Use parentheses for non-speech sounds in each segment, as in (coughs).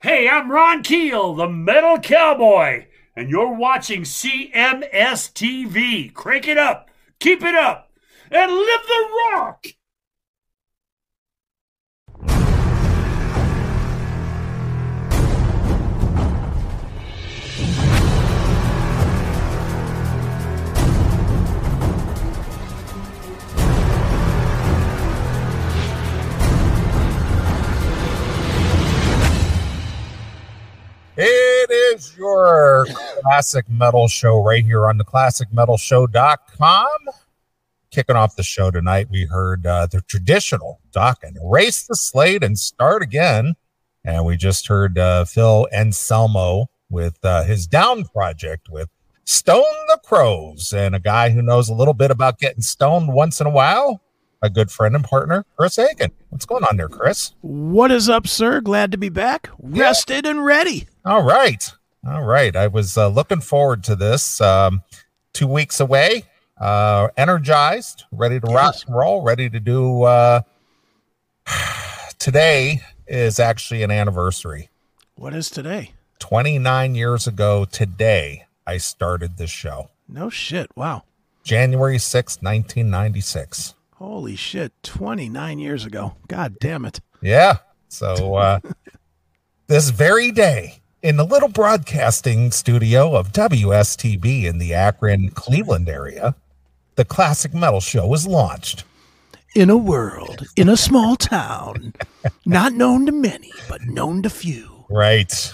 Hey, I'm Ron Keel, the Metal Cowboy, and you're watching CMS TV. Crank it up, keep it up, and live the rock! It is your classic metal show right here on the classicmetalshow.com. Kicking off the show tonight, we heard uh, the traditional Dokken erase the slate and start again. And we just heard uh, Phil Anselmo with uh, his down project with Stone the Crows and a guy who knows a little bit about getting stoned once in a while a good friend and partner, Chris Hagen. What's going on there, Chris? What is up, sir? Glad to be back, rested yeah. and ready. All right. All right. I was uh, looking forward to this. Um, two weeks away, uh, energized, ready to yes. rock and roll, ready to do. Uh, (sighs) today is actually an anniversary. What is today? 29 years ago today, I started this show. No shit. Wow. January 6, 1996. Holy shit, 29 years ago. God damn it. Yeah. So uh (laughs) this very day in the little broadcasting studio of WSTB in the Akron, Cleveland area, the Classic Metal Show was launched. In a world, in a small town, (laughs) not known to many, but known to few. Right.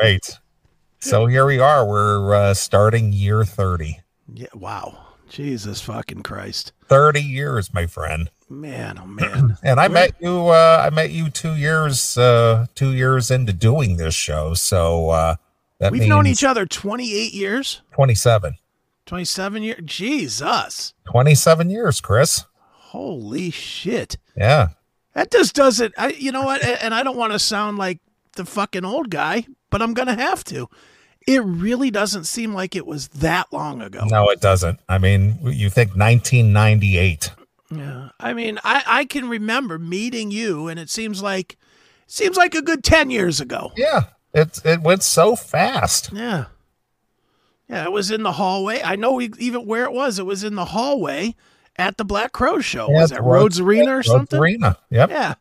right. So here we are. We're uh, starting year 30. Yeah. Wow. Jesus fucking Christ. 30 years, my friend. Man, oh (clears throat) man. and I met you uh I met you 2 years uh 2 years into doing this show. So uh that We've known each other 28 years? 27. 27 years. Jesus. 27 years, Chris. Holy shit. Yeah. That just doesn't I you know what and I don't want to sound like the fucking old guy, but I'm going to have to it really doesn't seem like it was that long ago. No, it doesn't. I mean, you think 1998. Yeah. I mean, I, I can remember meeting you and it seems like seems like a good 10 years ago. Yeah. It it went so fast. Yeah. Yeah, it was in the hallway. I know even where it was. It was in the hallway at the Black Crowe show. Yeah, was it Rhodes Arena or Rhodes something? Arena. Yep. Yeah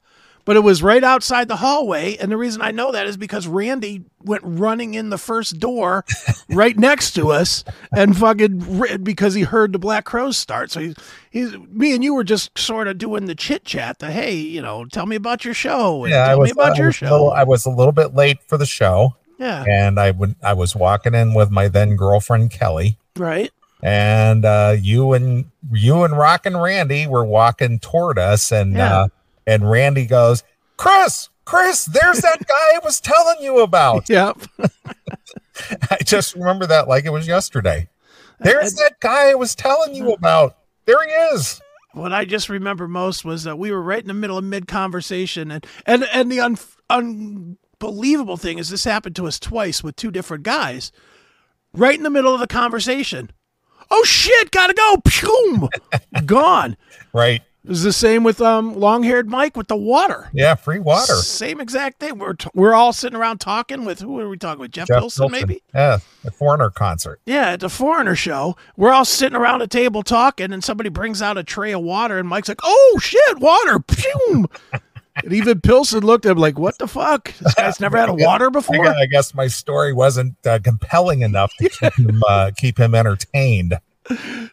but it was right outside the hallway. And the reason I know that is because Randy went running in the first door (laughs) right next to us and fucking because he heard the Black Crowes start. So he's, he's me and you were just sort of doing the chit chat. The hey, you know, tell me about your show. yeah, tell was, me about your show. Little, I was a little bit late for the show. Yeah, and I would I was walking in with my then girlfriend Kelly. Right and uh, you and you and Rock and Randy were walking toward us, and yeah. uh, and Randy goes, Chris, Chris, there's that (laughs) guy I was telling you about. Yep. (laughs) I just remember that like it was yesterday. There's that guy I was telling you about. There he is. What I just remember most was that we were right in the middle of mid conversation, and and and the un, unbelievable thing is this happened to us twice with two different guys, right in the middle of the conversation. Oh shit! Gotta go. Pum, gone. (laughs) Right. It was the same with um, long-haired Mike with the water. Yeah, free water. Same exact thing. We're t- we're all sitting around talking with who are we talking with? Jeff, Jeff Pilson, maybe? Yeah, the Foreigner concert. Yeah, at the Foreigner show, we're all sitting around a table talking, and somebody brings out a tray of water, and Mike's like, "Oh shit, water!" (laughs) and even Pilson looked at him like, "What the fuck? This guy's (laughs) never had a water before." I guess my story wasn't uh, compelling enough to (laughs) keep him uh, keep him entertained.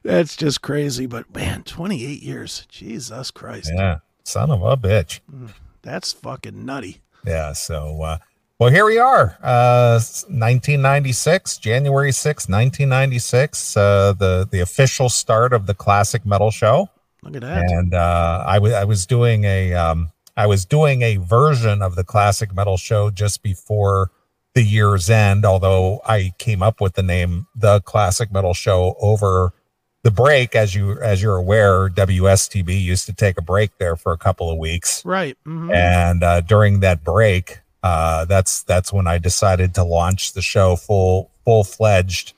That's just crazy. But man, 28 years. Jesus Christ. Yeah. Son of a bitch. Mm, that's fucking nutty. Yeah. So, uh, well, here we are, uh, 1996, January 6, 1996, uh, the, the official start of the classic metal show. Look at that. And, uh, I was, I was doing a, um, I was doing a version of the classic metal show just before the year's end, although I came up with the name The Classic Metal Show over the break, as you as you're aware, WSTB used to take a break there for a couple of weeks. Right. Mm-hmm. And uh, during that break, uh, that's that's when I decided to launch the show full full fledged.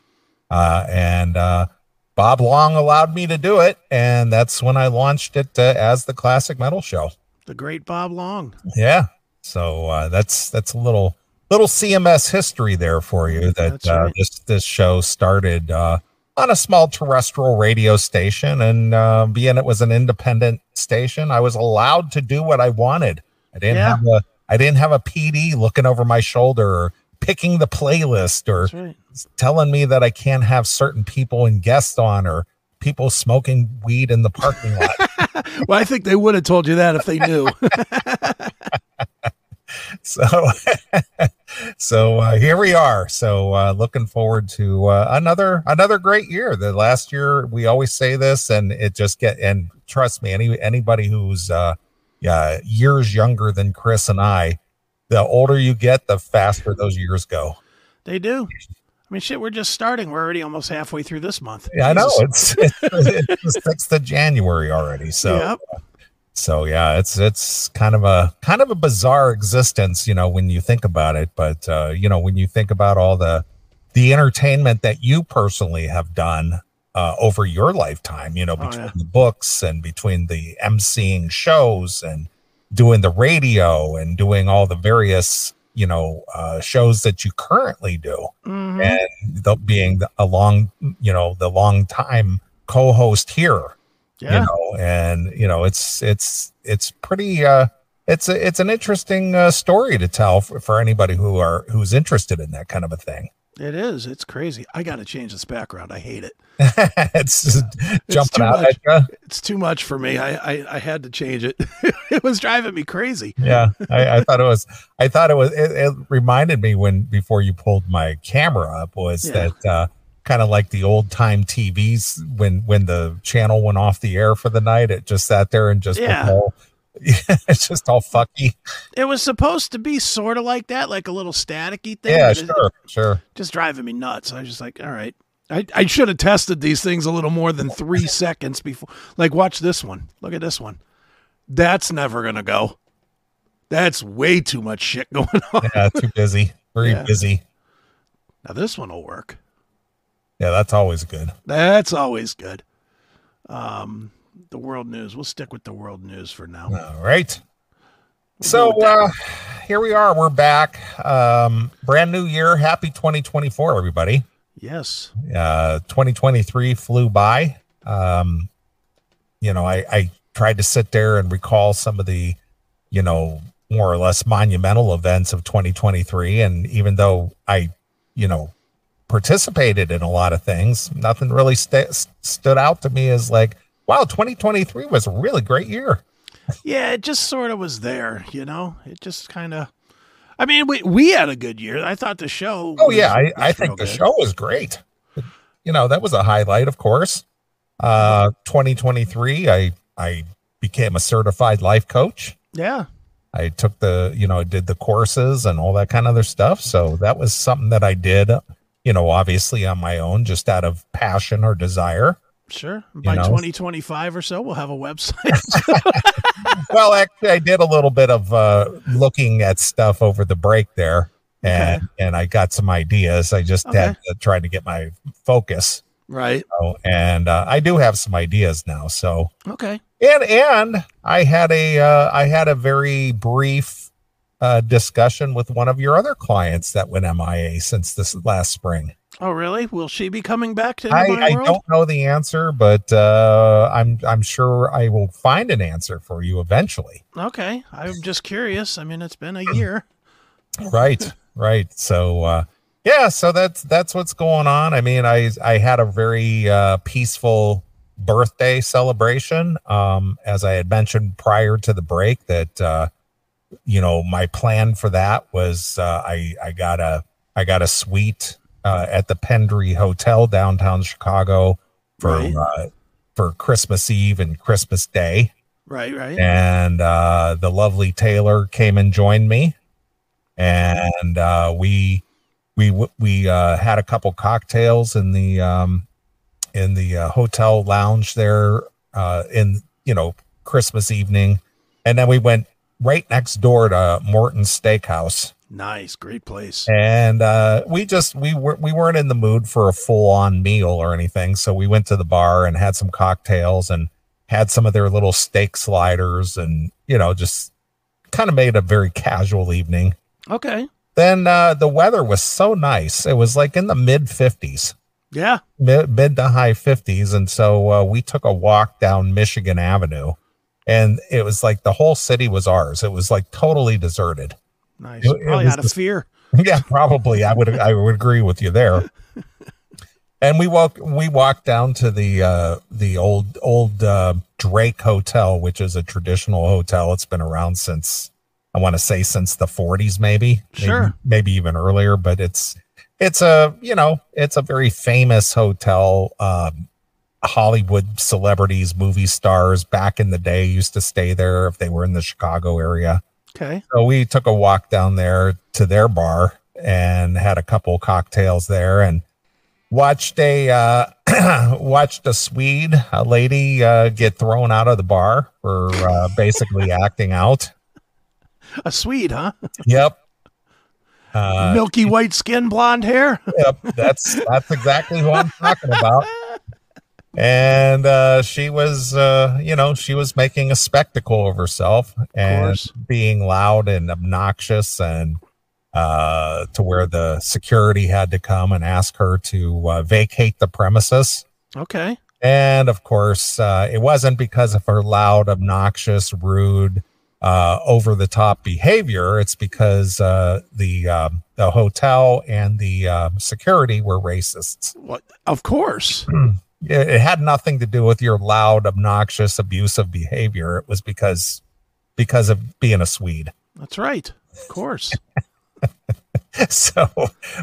Uh, and uh, Bob Long allowed me to do it, and that's when I launched it uh, as the Classic Metal Show. The great Bob Long. Yeah. So uh, that's that's a little little CMS history there for you. That uh, right. this this show started uh, on a small terrestrial radio station, and uh, being it was an independent station, I was allowed to do what I wanted. I didn't Yeah. have a I didn't have a PD looking over my shoulder or picking the playlist or right. telling me that I can't have certain people and guests on or people smoking weed in the parking lot. (laughs) Well, I think they would have told you that if they knew. (laughs) so (laughs) so uh, here we are so uh, looking forward to uh, another another great year the last year we always say this and it just get and trust me any anybody who's uh yeah years younger than chris and i the older you get the faster those years go they do. I mean, shit, we're just starting. We're already almost halfway through this month. yeah i know it's it's, it's the 6th of january already so (laughs) Yep. So yeah it's it's kind of a kind of a bizarre existence you know when you think about it but uh you know when you think about all the the entertainment that you personally have done uh over your lifetime you know Oh, between yeah. the books and between the emceeing shows and doing the radio and doing all the various you know uh shows that you currently do Mhm. and the, being the, a long you know the long time co-host here Yeah. you know and you know it's it's it's pretty uh it's a, it's an interesting uh, story to tell for, for anybody who are who's interested in that kind of a thing It is. It's crazy. I got to change this background. I hate it. (laughs) it's just jumping too out much. at you It's too much for me. I I, I had to change it. (laughs) it was driving me crazy. yeah I, I thought it (laughs) was i thought it was it, it reminded me when before you pulled my camera up was Yeah. that uh kind of like the old time tvs when when the channel went off the air for the night it just sat there and just Yeah. all, (laughs) it's just all fucky It was supposed to be sort of like that, like a little staticky thing. yeah it- sure sure just driving me nuts. I was just like, all right. I, I should have tested these things a little more than three (laughs) seconds before. Like, watch this one. Look at this one. That's never going to go. That's way too much shit (laughs) going on. yeah too busy very Yeah. busy Now, this one will work. Yeah that's always good. That's always good. Um, the world news. We'll stick with the world news for now. all right. So uh here we are. We're back. Um brand new year. Happy 2024 everybody. Yes. uh 2023 flew by. Um you know i i tried to sit there and recall some of the you know more or less monumental events of 2023 and even though i you know participated in a lot of things nothing really sta stood out to me as like wow 2023 was a really great year Yeah, it just sort of was there, you know? It just kind of. I mean, we, we had a good year. I thought the show. Oh was- yeah, I, I think the good. show was great. You know, that was a highlight, of course. Uh 2023, I I became a certified life coach. Yeah. I took the, you know, did the courses and all that kind of other stuff. So that was something that I did, you know, obviously on my own, just out of passion or desire. Sure. By know? 2025 or so, we'll have a website. (laughs) (laughs) well, actually, I did a little bit of uh, looking at stuff over the break there, and and I got some ideas. I just had Okay. to try to get my focus. right. So, and uh, I do have some ideas now. So, Okay. and and I had a uh, I had a very brief uh, discussion with one of your other clients that went MIA since this last spring. Oh, really? Will she be coming back to I, I world? don't know the answer, but uh, I'm I'm sure I will find an answer for you eventually. Okay. I'm just curious. I mean, it's been a year. (laughs) right right so uh yeah so that's that's what's going on i mean i i had a very uh peaceful birthday celebration um as i had mentioned prior to the break that uh you know my plan for that was uh i i got a i got a suite uh at the pendry hotel downtown chicago for Right. uh for christmas eve and christmas day Right, right. and uh, the lovely Taylor came and joined me, and uh, we we we uh, had a couple cocktails in the um, in the uh, hotel lounge there uh, in you know Christmas evening, and then we went right next door to Morton's Steakhouse, Nice. Great place. and uh, we just we were we weren't in the mood for a full on meal or anything, so we went to the bar and had some cocktails and had some of their little steak sliders and you know just kind of made a very casual evening. Okay. Then uh, the weather was so nice. It was like in the mid 50s, Yeah. mid, mid to high 50s. And so uh, we took a walk down Michigan Avenue and it was like the whole city was ours. It was like totally deserted. Nice. It- it Probably was out of just- fear. (laughs) yeah, probably. I would I would agree with you there. (laughs) And we walk we walked down to the uh the old old uh Drake Hotel, which is a traditional hotel. It's been around since I want to say since the 40s maybe. Sure. Maybe, maybe even earlier, but it's it's a, you know, it's a very famous hotel um Hollywood celebrities, movie stars back in the day used to stay there if they were in the Chicago area. Okay. So we took a walk down there to their bar and had a couple cocktails there and watched a uh, (clears throat) watched a Swede, a lady, uh, get thrown out of the bar for uh, basically (laughs) acting out. A Swede, huh? Yep. Uh, Milky white skin, blonde hair. yep, that's that's exactly who I'm talking about. And uh, she was, uh, you know, she was making a spectacle of herself and course. being loud and obnoxious, and uh, to where the security had to come and ask her to uh, vacate the premises. Okay. And of course, uh, it wasn't because of her loud, obnoxious, rude, uh, over the top behavior. It's because uh, the um, the hotel and the um security were racists. What? Of course. (clears throat) It, it had nothing to do with your loud, obnoxious, abusive behavior. It was because because of being a Swede. That's right. Of course. (laughs) So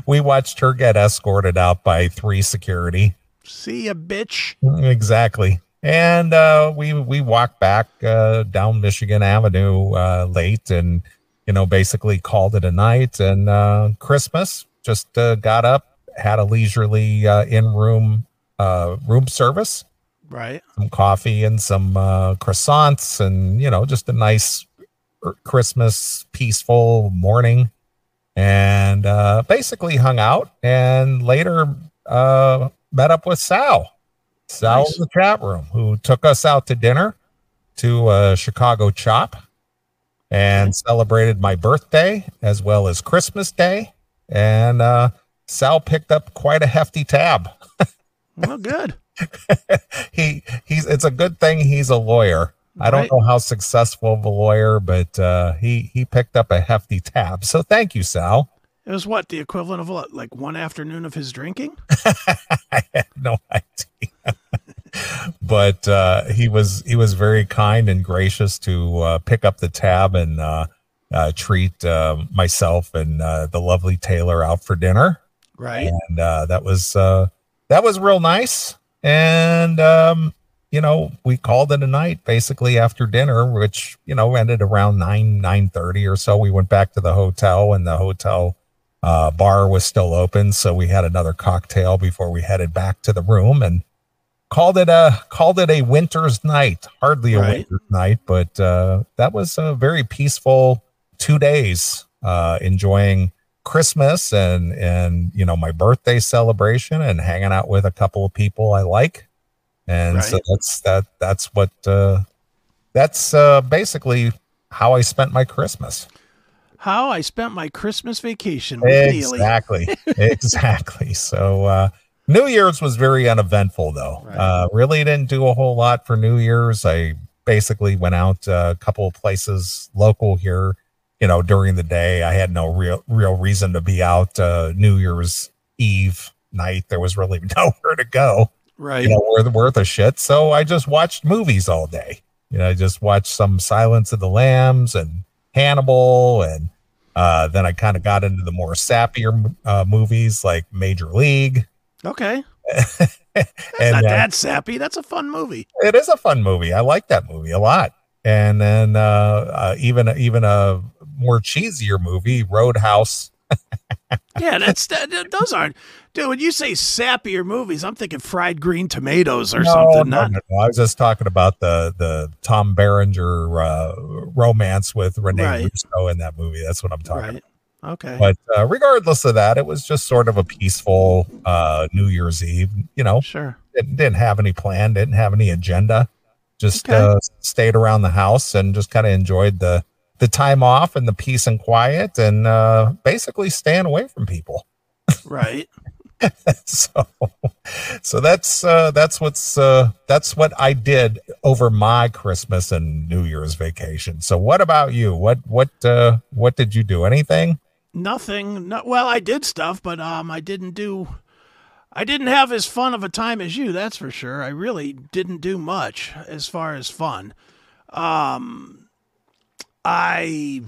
we watched her get escorted out by three security. See ya, bitch. Exactly. And uh, we we walked back uh, down Michigan Avenue uh, late, and you know basically called it a night. And uh, Christmas just uh, got up, had a leisurely uh, in room uh, room service, Right. some coffee and some uh, croissants, and you know just a nice er, Christmas peaceful morning. And uh, basically hung out, and later uh, met up with Sal. Sal Nice. in the chat room who took us out to dinner to uh, Chicago Chop and celebrated my birthday as well as Christmas Day. And uh, Sal picked up quite a hefty tab. (laughs) Well, good. (laughs) he he's it's a good thing he's a lawyer. I don't know how successful of a lawyer, but uh, he he picked up a hefty tab. So thank you, Sal. It was what the equivalent of what, like one afternoon of his drinking. (laughs) I have no idea. (laughs) but uh, he was he was very kind and gracious to uh, pick up the tab and uh, uh, treat uh, myself and uh, the lovely Taylor out for dinner, Right. and uh, that was uh, that was real nice. And um, you know, we called it a night basically after dinner, which you know ended around nine nine thirty or so. We went back to the hotel, and the hotel uh, bar was still open, so we had another cocktail before we headed back to the room and called it a called it a winter's night. Hardly a Right. winter's night, but uh, that was a very peaceful two days uh, enjoying Christmas and and you know my birthday celebration and hanging out with a couple of people I like, and so that's that that's what uh, that's uh, basically how I spent my Christmas. How I spent my Christmas vacation Exactly. (laughs) exactly. So uh New Year's was very uneventful though. Right. Uh really didn't do a whole lot for New Year's. I basically went out uh, a couple of places local here, you know, during the day. I had no real real reason to be out uh New Year's Eve night. There was really (laughs) nowhere to go Right. you know, worth worth a shit. So I just watched movies all day. You know, I just watched some Silence of the Lambs and Hannibal, and uh, then I kind of got into the more sappier uh, movies like Major League. Okay. (laughs) and Not uh, that sappy. That's a fun movie. it is a fun movie. I like that movie a lot. And then uh, uh, even even a more cheesier movie, Roadhouse. Yeah, that's that, those aren't. Dude, when you say sappier movies, I'm thinking fried green tomatoes or No, something. no, Not no, no. I was just talking about the the Tom Berenger uh, romance with Renee Right. Russo in that movie. That's what I'm talking about. Okay. But uh, regardless of that, it was just sort of a peaceful uh, New Year's Eve. You know, Sure. didn't, didn't have any plan, didn't have any agenda. Just Okay. uh, stayed around the house and just kind of enjoyed the the time off and the peace and quiet and uh, basically staying away from people. Right. (laughs) so so that's uh that's what's uh that's what I did over my Christmas and New Year's vacation. So what about you? What what uh what did you do? Anything? Nothing. No, well, I did stuff, but um, I didn't do. I didn't have as fun of a time as you. That's for sure. I really didn't do much as far as fun. Um, I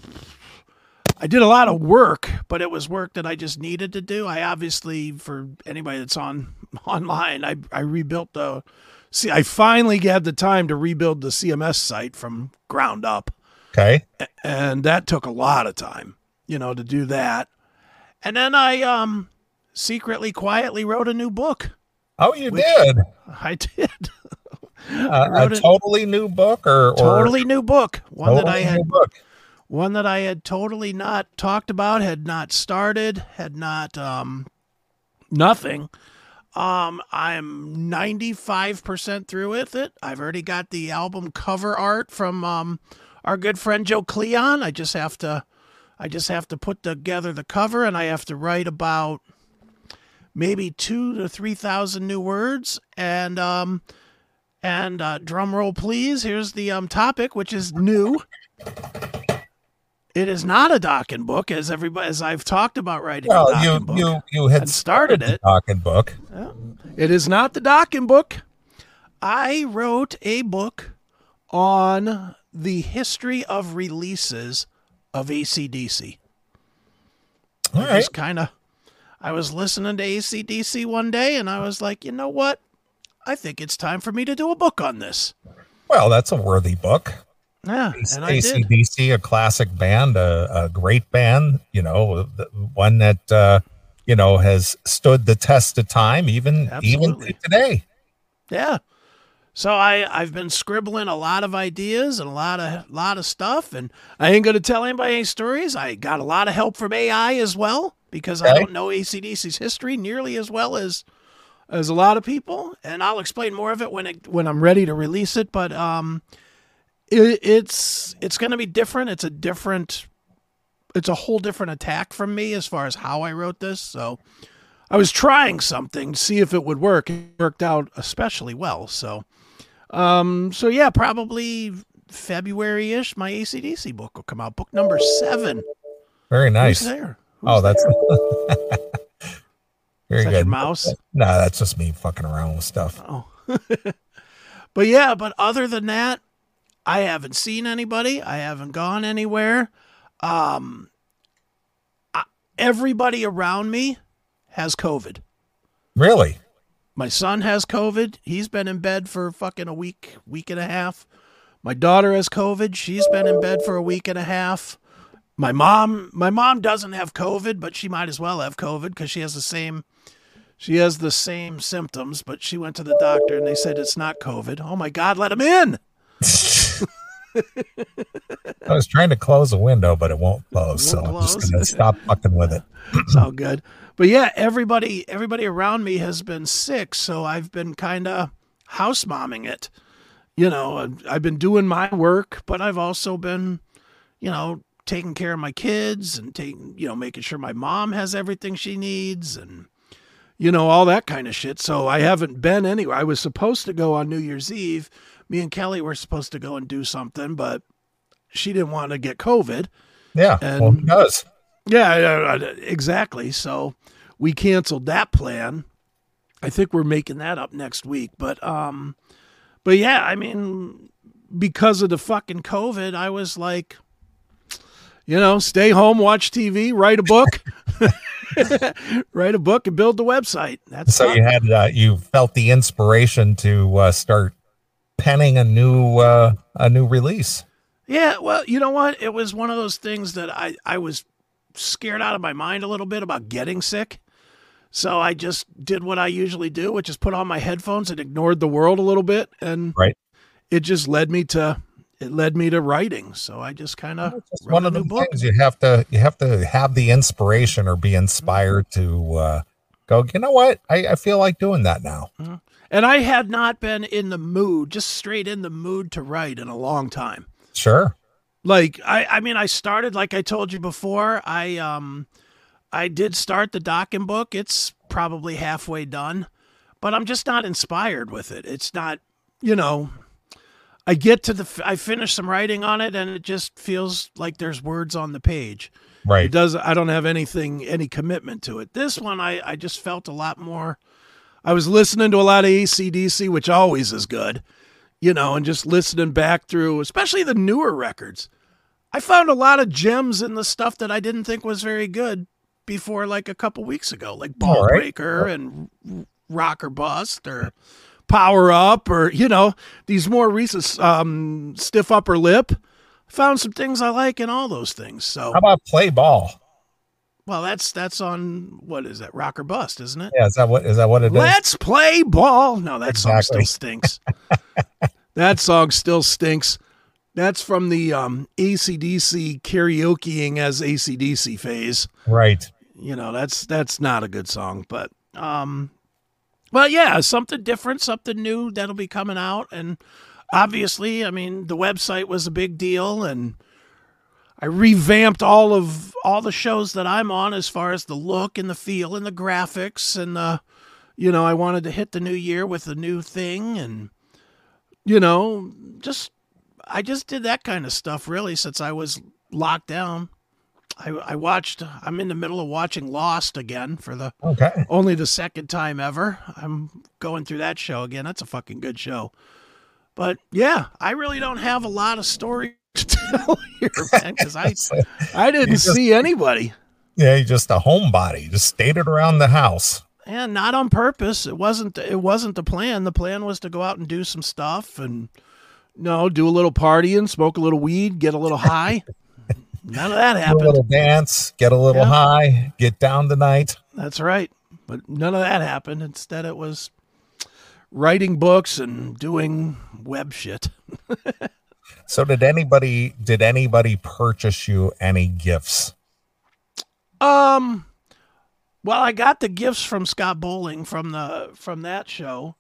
I did a lot of work, but it was work that I just needed to do. I obviously, for anybody that's on (laughs) online, I I rebuilt the. See, I finally had the time to rebuild the CMS site from ground up, Okay. and that took a lot of time, you know, to do that. And then I um secretly, quietly wrote a new book. Oh, you did. (laughs) I did (laughs) Uh, a totally new book or, or totally new book, one that I had one that I had totally not talked about, had not started, had not um nothing. Um I'm 95% through with it. I've already got the album cover art from um our good friend Joe Cleon. I just have to I just have to put together the cover and I have to write about maybe 2 to 3000 new words and um and uh, drum roll, please. Here's the um, topic, which is new. It is not a Dokken book, as everybody, as I've talked about writing a Well, you book. you you had started the it. Dokken book. It is not the Dokken book. I wrote a book on the history of releases of ACDC. All I right. kind of, I was listening to ACDC one day, and I was like, you know what? I think it's time for me to do a book on this. Well, that's a worthy book. Yeah, and I did. ACDC, a classic band, a, a great band, you know, one that, uh, you know, has stood the test of time, even, even Absolutely. to today. Yeah. So I I've been scribbling a lot of ideas and a lot of lot of stuff, and I ain't gonna tell anybody any stories. I got a lot of help from AI as well because I don't know ACDC's history nearly as well as as a lot of people, and I'll explain more of it when it when I'm ready to release it. But um, it, it's it's gonna be different. It's a different, it's a whole different attack from me as far as how I wrote this. So. I was trying something to see if it would work. It worked out especially well. So, um, so yeah, probably February ish, my ACDC book will come out. Book number seven. Very nice. Who's there? Oh, that's? (laughs) very Is that good. your mouse? No, that's just me fucking around with stuff. Oh. (laughs) but yeah, but other than that, I haven't seen anybody. I haven't gone anywhere. Um, I, everybody around me has COVID. Really? My son has COVID. He's been in bed for fucking a week, week and a half. My daughter has COVID. She's been in bed for a week and a half. My mom, my mom doesn't have COVID, but she might as well have COVID because she has the same, she has the same symptoms. But she went to the doctor and they said it's not COVID. Oh my God, let him in! (laughs) I was trying to close a window, but it won't close. Won't so I'm just going to stop fucking with it. (laughs) It's all good. But yeah, everybody, everybody around me has been sick, so I've been kind of house momming it. You know, I've been doing my work, but I've also been, you know, taking care of my kids and taking, you know, making sure my mom has everything she needs and, you know, all that kind of shit. So I haven't been anywhere. I was supposed to go on New Year's Eve. Me and Kelly were supposed to go and do something, but she didn't want to get COVID. Yeah. well, And- it does. Yeah, yeah, exactly. So we canceled that plan. I think we're making that up next week. But um but yeah, I mean because of the fucking COVID, I was like you know, stay home, watch TV, write a book. (laughs) write a book and build the website. That's So you had, uh, you felt the inspiration to uh, start penning a new, uh, a new release. Yeah, well, you know what? It was one of those things that I, I was scared out of my mind a little bit about getting sick. So I just did what I usually do, which is put on my headphones and ignored the world a little bit. And Right. it just led me to it led me to writing. So I just kind of one of the book. things you have to you have to have the inspiration or be inspired to uh, go. You know what? I, I feel like doing that now. And I had not been in the mood, just straight in the mood to write in a long time. Sure. Like I, I mean, I started like I told you before. I um, I did start the Dokken book. It's probably halfway done, but I'm just not inspired with it. It's not, you know. I get to the, I finish some writing on it, and it just feels like there's words on the page. Right. It does. I don't have anything, any commitment to it. This one, I, I just felt a lot more. I was listening to a lot of ACDC, which always is good, you know, and just listening back through, especially the newer records. I found a lot of gems in the stuff that I didn't think was very good before, like a couple weeks ago, like Ball All right. And Rock or Bust or Power Up or, you know, these more recent um, Stiff Upper Lip. Found some things I like in all those things. So, How about play ball? well, that's that's on what is that? Rock or Bust, isn't it? Yeah, is that what is that what it is? Let's play ball. No, that song still stinks. (laughs) that song still stinks. That's from the um, ACDC karaokeing as ACDC phase. Right. You know, that's that's not a good song, but um, well, yeah, something different, something new that'll be coming out, and obviously, I mean, the website was a big deal, and I revamped all of all the shows that I'm on as far as the look and the feel and the graphics and the you know, I wanted to hit the new year with a new thing and you know, just I just did that kind of stuff really since I was locked down. I I watched I'm in the middle of watching Lost again for the Okay. only the second time ever. I'm going through that show again. That's a fucking good show. But yeah, I really don't have a lot of story (laughs) to tell here, man, because I (laughs) I didn't just- see anybody. Yeah, you're just a homebody. Just stayed it around the house. And not on purpose. It wasn't it wasn't the plan. The plan was to go out and do some stuff and no, do a little partying, smoke a little weed, get a little high. (laughs) None of that Do a happened. little dance, get a little Yeah. high, get down tonight. That's right. But none of that happened. Instead, it was writing books and doing web shit. (laughs) So did anybody did anybody purchase you any gifts? Um, well, I got the gifts from Scott Bowling from the from that show.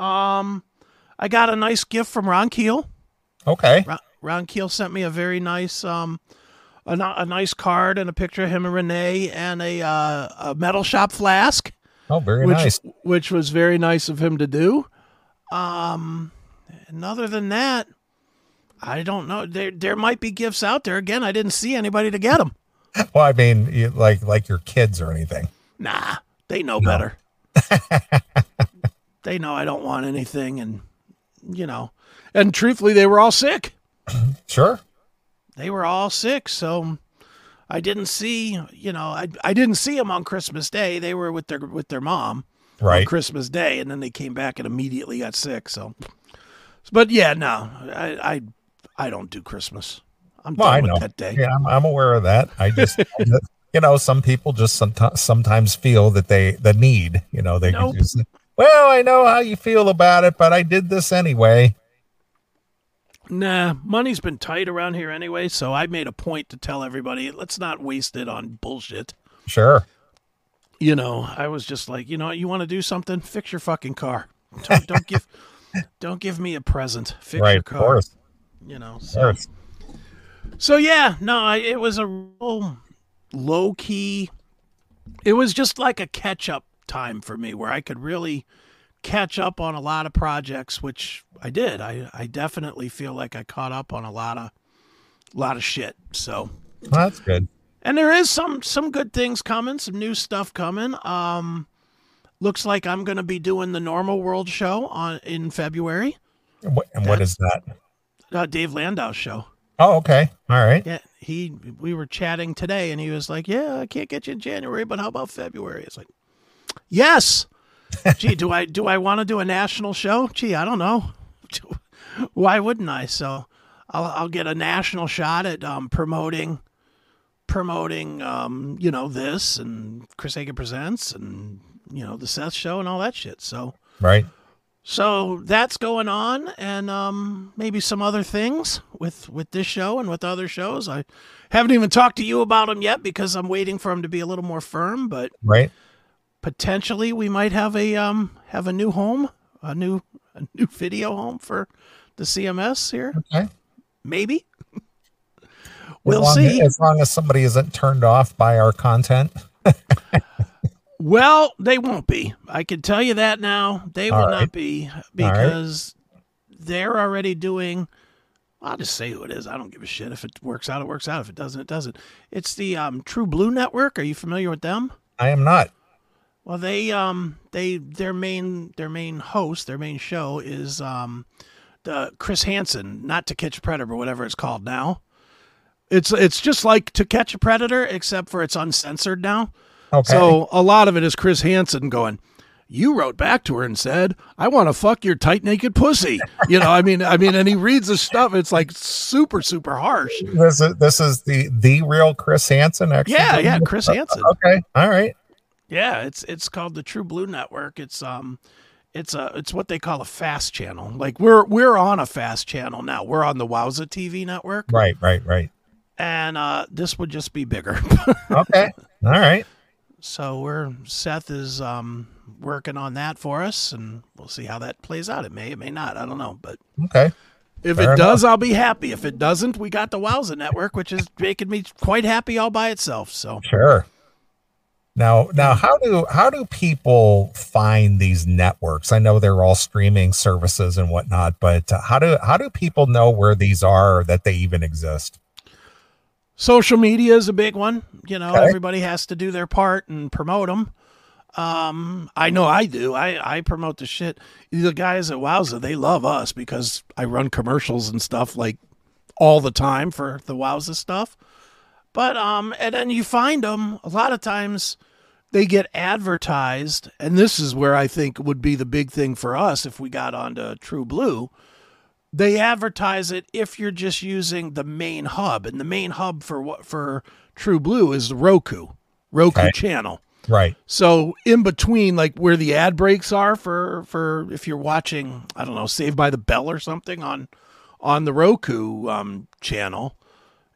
Um, I got a nice gift from Ron Keel. Okay. Ron, Ron Keel sent me a very nice um a, a nice card and a picture of him and Renee and a uh, a metal shop flask. Oh, very which nice. which was very nice of him to do. Um, and other than that, I don't know. There there might be gifts out there. Again, I didn't see anybody to get them. (laughs) Well, I mean, you, like like your kids or anything. Nah, they know better. (laughs) they know I don't want anything, and you know, and truthfully, they were all sick. Sure. They were all sick, so I didn't see. You know, I I didn't see them on Christmas Day. They were with their with their mom. on Right. Christmas Day, and then they came back and immediately got sick. So, but yeah, no, I I, I don't do Christmas. I'm Well, done with that day. Yeah, I'm, I'm aware of that. I just, (laughs) you know, some people just sometimes sometimes feel that they the need. You know, they Nope. just. Well, I know how you feel about it, but I did this anyway. Nah, money's been tight around here anyway, so I made a point to tell everybody let's not waste it on bullshit. Sure. You know, I was just like, you know, what, you want to do something? Fix your fucking car. Don't, don't give, (laughs) don't give me a present. Fix right. your Of car. course. You know, Of so. course. So yeah, no, I, it was a real low key. It was just like a catch up time for me, where I could really catch up on a lot of projects, which I did. I I definitely feel like I caught up on a lot of lot of shit. So Well, that's good. and there is some some good things coming, some new stuff coming. Um, looks like I'm going to be doing the Normal World show on in February. And what, and what is that? Uh, Dave Landau's show. Oh, okay. All right. Yeah, he. We were chatting today, and he was like, "Yeah, I can't get you in January, but how about February?" It's like, "Yes." (laughs) Gee, do I do I want to do a national show? Gee, I don't know. (laughs) Why wouldn't I? So, I'll I'll get a national shot at um, promoting, promoting, um, you know, this and Chris Hagen presents and you know the Seth show and all that shit. So, Right. so that's going on, and um, maybe some other things with with this show and with other shows. I haven't even talked to you about them yet because I'm waiting for them to be a little more firm. But Right. Potentially, we might have a um have a new home, a new a new (laughs) video home for the CMS here. Okay. Maybe. We'll as long, see. As long as somebody isn't turned off by our content. (laughs) Well, they won't be. I can tell you that now. They will All not right. be right. because they're already doing. I'll just say who it is. I don't give a shit. If it works out, it works out. If it doesn't, it doesn't. It's the um, TruBlu Network. Are you familiar with them? I am not. Well, they um they their main their main host their main show is um the Chris Hansen, not to catch a predator, but whatever it's called now. It's it's just like to catch a predator, except for it's uncensored now. Okay. So a lot of it is Chris Hansen going. You wrote back to her and said, "I want to fuck your tight naked pussy." (laughs) You know, I mean, I mean, and he reads the stuff. It's like super, super harsh. this is this is the the real Chris Hansen. Actually, Yeah, yeah, Chris Hansen. Okay. All right. Yeah, it's it's called the TruBlu Network. It's um it's a it's what they call a fast channel. Like we're we're on a fast channel now. We're on the Wowza TV network. Right. Right. Right. And uh this would just be bigger. (laughs) Okay. All right. so we're Seth is um working on that for us and we'll see how that plays out. It may, it may not. I don't know. But Okay. if Fair it does, I'll be happy. If it doesn't, we got the Wowza network, which is making me quite happy all by itself. So Sure. Now, now, how do how do people find these networks? I know they're all streaming services and whatnot, but uh, how do how do people know where these are or that they even exist? Social media is a big one. You know, Okay. everybody has to do their part and promote them. Um, I know I do. I, I promote the shit. The guys at Wowza, they love us because I run commercials and stuff like all the time for the Wowza stuff. But um, and then you find them a lot of times they get advertised, and this is where I think would be the big thing for us if we got onto TruBlu. They advertise it if you're just using the main hub and the main hub for what for TruBlu is the roku roku channel. Right. so in between like where the ad breaks are for for if you're watching i don't know saved by the bell or something on on the roku um, channel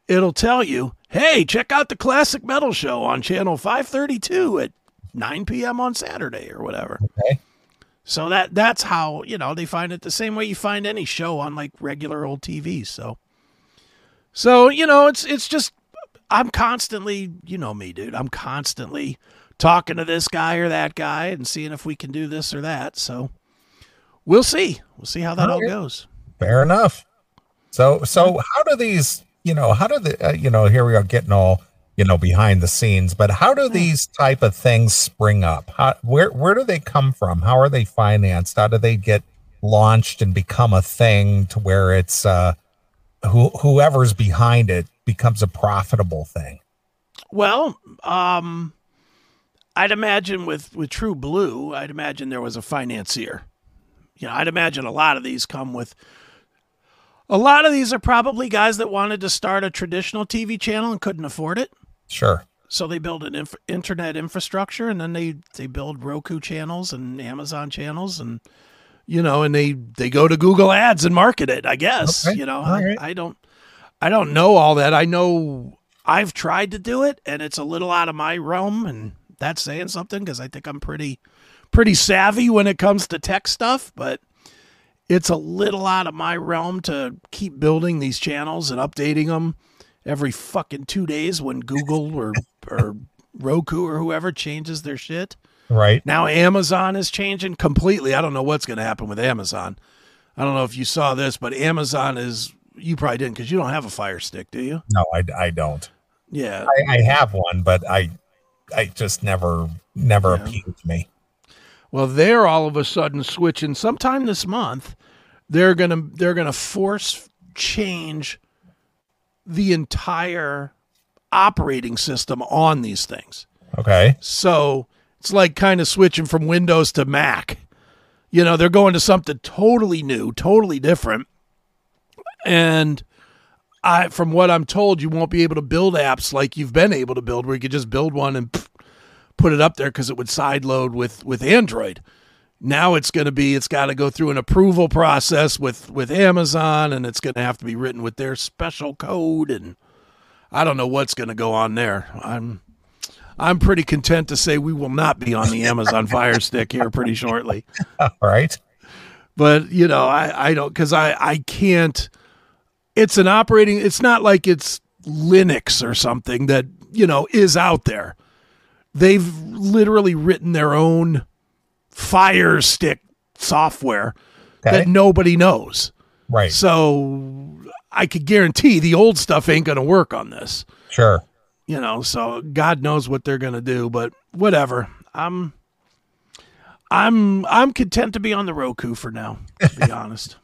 it'll tell you hey check out the classic metal show on channel 532 at 9 p.m on saturday or whatever Okay. so that that's how you know they find it the same way you find any show on like regular old TV. So, so you know it's it's just I'm constantly you know me, dude. I'm constantly talking to this guy or that guy and seeing if we can do this or that. So we'll see. We'll see how that all Okay. goes. Fair enough. So, so how do these, you know, how do the, uh, you know, here we are getting all, you know, behind the scenes, but how do these type of things spring up? How, where, where do they come from? How are they financed? How do they get launched and become a thing to where it's, uh, who, whoever's behind it becomes a profitable thing? Well, um, I'd imagine with with TruBlu, I'd imagine there was a financier. You know, I'd imagine a lot of these come with. A lot of these are probably guys that wanted to start a traditional TV channel and couldn't afford it, Sure. so they build an inf- internet infrastructure, and then they they build Roku channels and Amazon channels, and you know, and they they go to Google Ads and market it. I guess Okay. you know, All I. I don't I don't know all that. I know I've tried to do it, and it's a little out of my realm, and that's saying something because I think I'm pretty pretty savvy when it comes to tech stuff, but it's a little out of my realm to keep building these channels and updating them every fucking two days when Google or or Roku or whoever changes their shit. Right. Now Amazon is changing completely. I don't know what's going to happen with Amazon. I don't know if you saw this, but Amazon is you probably didn't because you don't have a Fire Stick, do you? No, I, I don't. Yeah. I, I have one, but I, I just never, never Yeah. appealed to me. Well, they're all of a sudden switching. Sometime this month, they're gonna they're gonna force change the entire operating system on these things. Okay. So it's like kind of switching from Windows to Mac. You know, they're going to something totally new, totally different. And I, from what I'm told, you won't be able to build apps like you've been able to build, where you could just build one and pff, put it up there because it would sideload with with Android. Now it's going to be it's got to go through an approval process with with Amazon, and it's going to have to be written with their special code, and I don't know what's going to go on there. I'm I'm pretty content to say we will not be on the Amazon (laughs) Fire Stick here pretty shortly. All right. But you know, I I don't because I I can't. It's an operating. It's not like it's Linux or something that, you know, is out there. They've literally written their own Fire Stick software Okay. that nobody knows. right. So I could guarantee the old stuff ain't going to work on this. Sure. You know, so God knows what they're going to do, but whatever. I'm I'm I'm content to be on the Roku for now, to be (laughs) honest.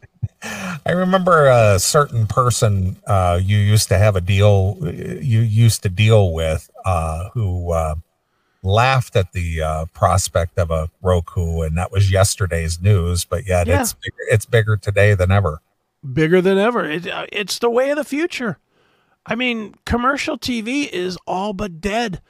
I remember a certain person uh, you used to have a deal you used to deal with uh, who uh, laughed at the uh, prospect of a Roku, and that was yesterday's news. But yet Yeah. it's bigger, it's bigger today than ever. Bigger than ever. It, uh, it's the way of the future. I mean, commercial TV is all but dead.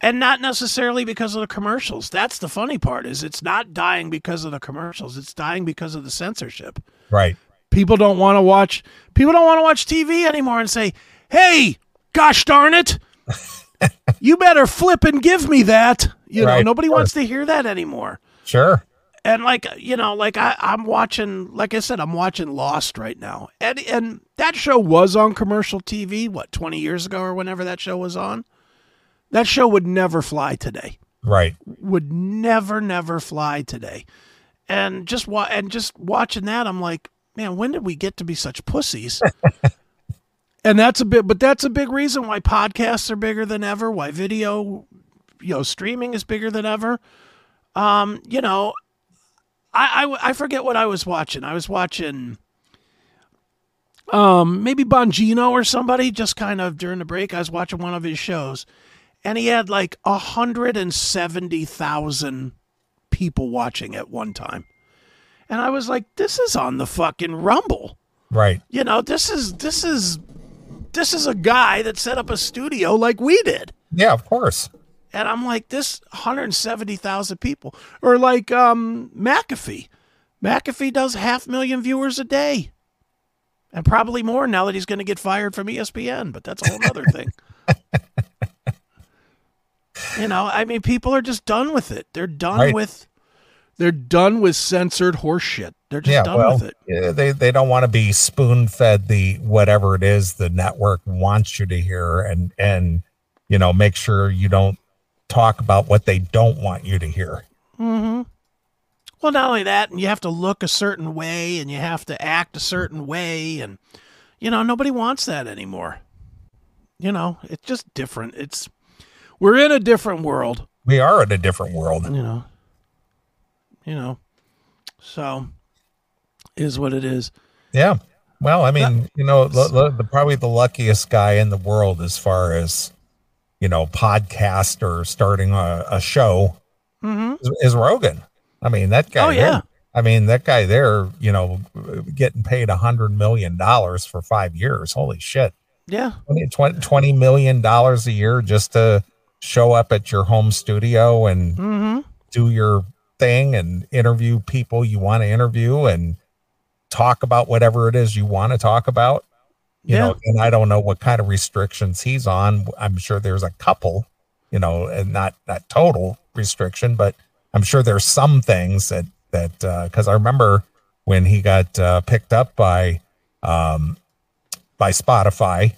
And not necessarily because of the commercials. That's the funny part is it's not dying because of the commercials. It's dying because of the censorship. Right. people don't want to watch people don't want to watch TV anymore and say, "Hey, gosh darn it, (laughs) (laughs) you better flip and give me that." You know, nobody wants to hear that anymore. Sure. And like you know, like I, I'm watching, like I said, I'm watching Lost right now, and and that show was on commercial TV. What 20 years ago or whenever that show was on, that show would never fly today Right. would never never fly today and just wa- and just watching that i'm like man when did we get to be such pussies (laughs) and that's a bit but that's a big reason why podcasts are bigger than ever why video you know streaming is bigger than ever um you know I, I i forget what i was watching i was watching um maybe bongino or somebody just kind of during the break i was watching one of his shows and he had like 170,000 people watching at one time. And I was like, this is on the fucking Rumble. Right. You know, this is this is this is a guy that set up a studio like we did. Yeah, of course. And I'm like, this 170,000 people. Or like um McAfee. McAfee does half million viewers a day. And probably more now that he's going to get fired from ESPN, but that's a whole other thing. (laughs) you know, I mean, people are just done with it. They're done Right. with they're done with censored horse shit. They're just yeah, done well, with it. they they don't want to be spoon fed the whatever it is the network wants you to hear, and and you know make sure you don't talk about what they don't want you to hear. Mm-hmm. Well, not only that, and you have to look a certain way, and you have to act a certain way, and you know nobody wants that anymore. You know, it's just different. It's we're in a different world. We are in a different world. You know. You know. So is what it is. Yeah. Well, I mean, you know, the, the, the probably the luckiest guy in the world as far as you know, podcast or starting a, a show Mm-hmm. is, is Rogan. I mean, that guy. Oh, there- yeah. I mean, that guy there, you know, getting paid a hundred million dollars for five years. Holy shit. Yeah. 20, 20 $20 million a year just to show up at your home studio and Mm-hmm. do your thing and interview people you want to interview and talk about whatever it is you want to talk about. You Yeah. know, and I don't know what kind of restrictions he's on. I'm sure there's a couple, you know, and not not total restriction, but I'm sure there's some things that that because I remember when he got uh, picked up by um, by Spotify,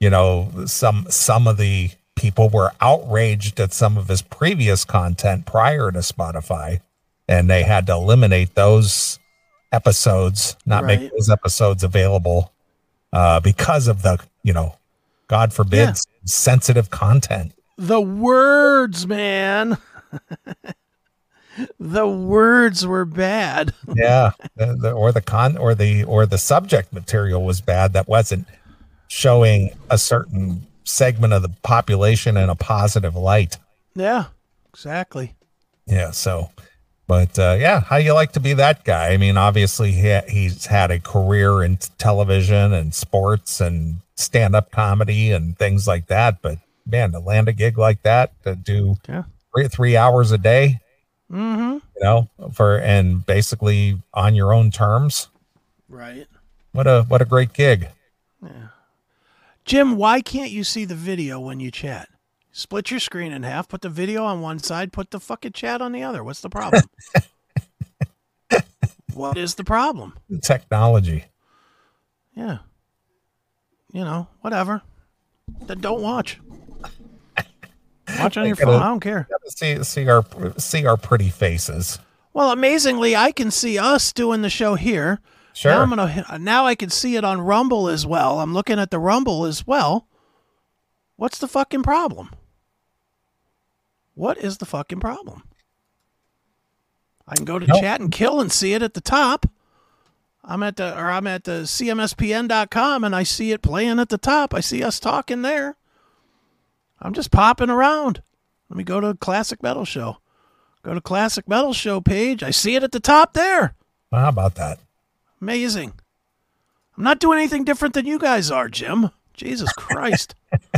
you know, some some of the people were outraged at some of his previous content prior to Spotify, and they had to eliminate those episodes, not make those episodes available uh, because of the, you know, God forbid, Yeah. sensitive content. The words, man. (laughs) the words were bad. (laughs) Yeah, the, the, or the con or the or the subject material was bad that wasn't showing a certain segment of the population in a positive light. Yeah. Exactly. Yeah. So, but uh, yeah, how you like to be that guy? I mean, obviously he ha- he's had a career in t- television and sports and stand up comedy and things like that. But man, to land a gig like that, to do Yeah. three, three hours a day, Mm-hmm. you know, for and basically on your own terms. Right. What a what a great gig. Yeah. Jim, why can't you see the video when you chat? Split your screen in half, put the video on one side, put the fucking chat on the other. What's the problem? (laughs) what is the problem? Technology. Yeah. You know, whatever. then don't watch. Watch on I your gotta- phone. I don't care. See see our see our pretty faces. Well, amazingly, I can see us doing the show here. Sure. Now I'm gonna. Now I can see it on Rumble as well. I'm looking at the Rumble as well. What's the fucking problem? What is the fucking problem? I can go to Nope. chat and kill and see it at the top. I'm at the or I'm at the cmspn.com and I see it playing at the top. I see us talking there. I'm just popping around. Let me go to Classic Metal Show. Go to Classic Metal Show page. I see it at the top there. How about that? Amazing. I'm not doing anything different than you guys are, Jim. Jesus Christ. (laughs)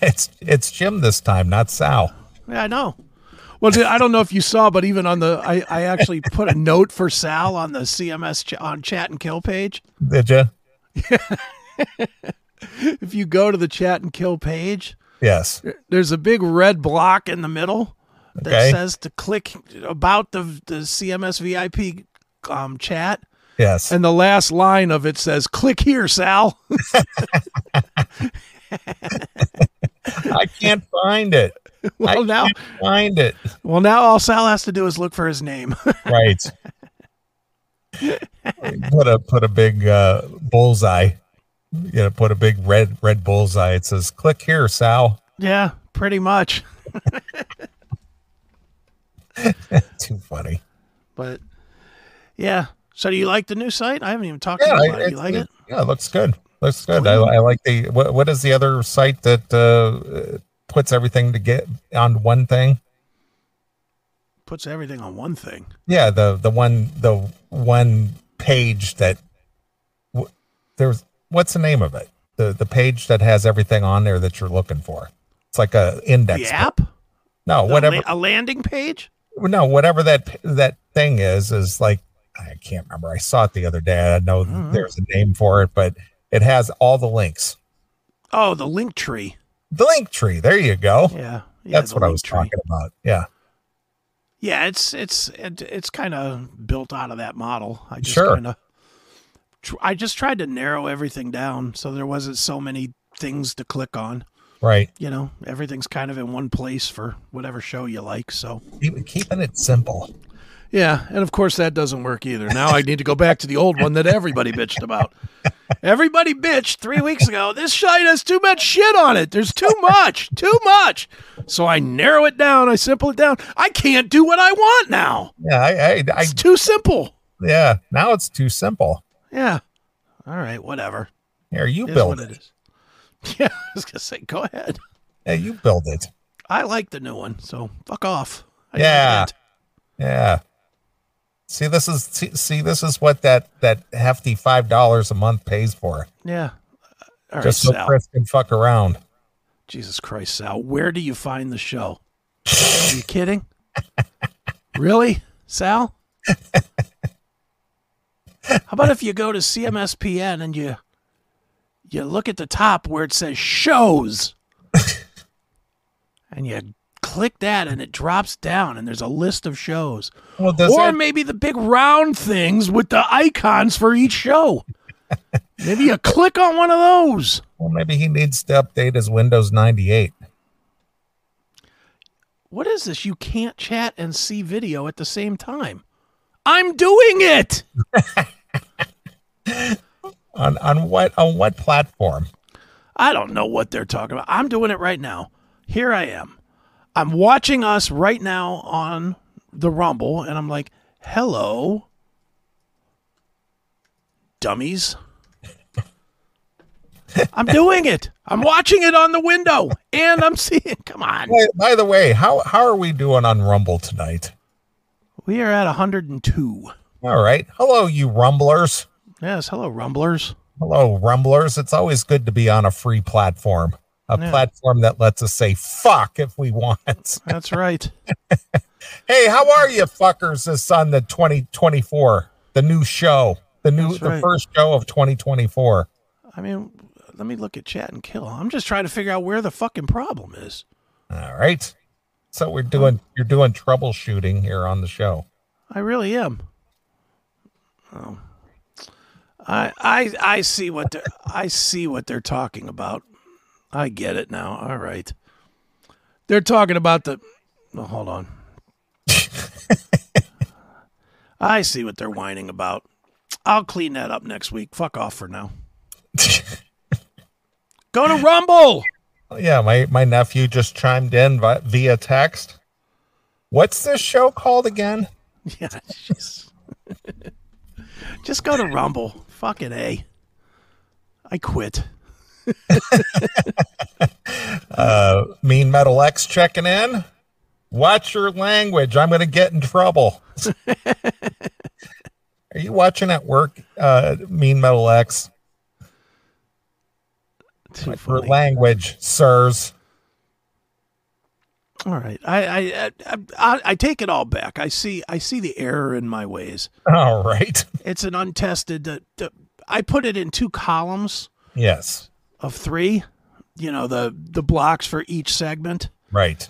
It's it's Jim this time, not Sal. Yeah, I know. Well, dude, I don't know if you saw, but even on the, I, I actually put a (laughs) note for Sal on the CMS ch- on Chat and Kill page. Did you? (laughs) If you go to the Chat and Kill page, Yes. there's a big red block in the middle that Okay. says to click about the the CMS VIP um, chat, Yes. and the last line of it says "Click here, Sal." (laughs) I can't find it. (laughs) well, I now, find it. well, now all Sal has to do is look for his name. (laughs) Right. put a put a big uh, bullseye. You know, put a big red red bullseye. It says, "Click here, Sal." yeah, pretty much. (laughs) Too funny. But yeah. So do you like the new site? I haven't even talked Yeah, about it. You like it? Yeah, it looks good. Looks good. I, I like the what, what is the other site that uh, puts everything to get on one thing? Puts everything on one thing. Yeah, the the one the one page that w- there's what's the name of it? The the page that has everything on there that you're looking for. It's like a index. The app? No, The whatever. la- a landing page? no, whatever that that thing is is like I can't remember. I saw it the other day. I know Mm-hmm. there's a name for it, but it has all the links. Oh, the link tree. The link tree. There you go. Yeah. yeah That's what I was tree. talking about. Yeah. Yeah, it's it's it, it's kind of built out of that model. I just Sure. kind of tr- I just tried to narrow everything down so there wasn't so many things to click on. Right. You know, everything's kind of in one place for whatever show you like. So keeping it simple. Yeah, and of course that doesn't work either. Now I need to go back to the old one that everybody bitched about. Everybody bitched three weeks ago. This site has too much shit on it. There's too much, too much. So I narrow it down. I simple it down. I can't do what I want now. Yeah. I, I, I It's too simple. yeah. Now it's too simple. Yeah. All right. Whatever. Here, you It build it. it. (laughs) Yeah. I was gonna say, go ahead. Yeah, you build it. I like the new one, so fuck off. I Yeah. Yeah. See, this is see, see, this is what that that hefty five dollars a month pays for. Yeah. All right, Just so Sal. Chris can fuck around. Jesus Christ, Sal. Where do you find the show? Are you kidding? (laughs) really, Sal? How about if you go to CMSPN and you you look at the top where it says shows, (laughs) and you click that and it drops down and there's a list of shows, Well, or maybe the big round things with the icons for each show. (laughs) maybe you click on one of those. well, maybe he needs to update his Windows 98. What is this? You can't chat and see video at the same time. I'm doing it. (laughs) On on what on what platform? I don't know what they're talking about. I'm doing it right now. Here I am. I'm watching us right now on the Rumble, and I'm like, hello, dummies. (laughs) I'm doing it. I'm watching it on the window, and I'm seeing. Come on. By, by the way, how how are we doing on Rumble tonight? We are at 102. All right. Hello, you rumblers. Yes. Hello, Rumblers. Hello, rumblers. It's always good to be on a free platform, a Yeah. platform that lets us say fuck if we want. (laughs) That's right. Hey, how are you, fuckers? This on the 2024, the new show, the new, That's the first show of 2024. I mean, let me look at chat and kill. I'm just trying to figure out where the fucking problem is. All right. So we're doing, you're doing troubleshooting here on the show. I really am. Oh. I I I see what they're I see what they're talking about. I get it now. All right. They're talking about the. Oh, hold on. (laughs) I see what they're whining about. I'll clean that up next week. Fuck off for now. (laughs) Go to Rumble. Oh, yeah, my my nephew just chimed in via text. What's this show called again? (laughs) Yeah, jeez. Just go to Rumble. Fucking A. I quit. (laughs) Uh, mean Metal X checking in. Watch your language. I'm going to get in trouble. (laughs) Are you watching at work, uh, Mean Metal X? For language, sirs. All right. I I, I I I take it all back. I see I see the error in my ways. All right. (laughs) It's an untested. Uh, uh, I put it in two columns Yes. Of three. You know the the blocks for each segment. Right.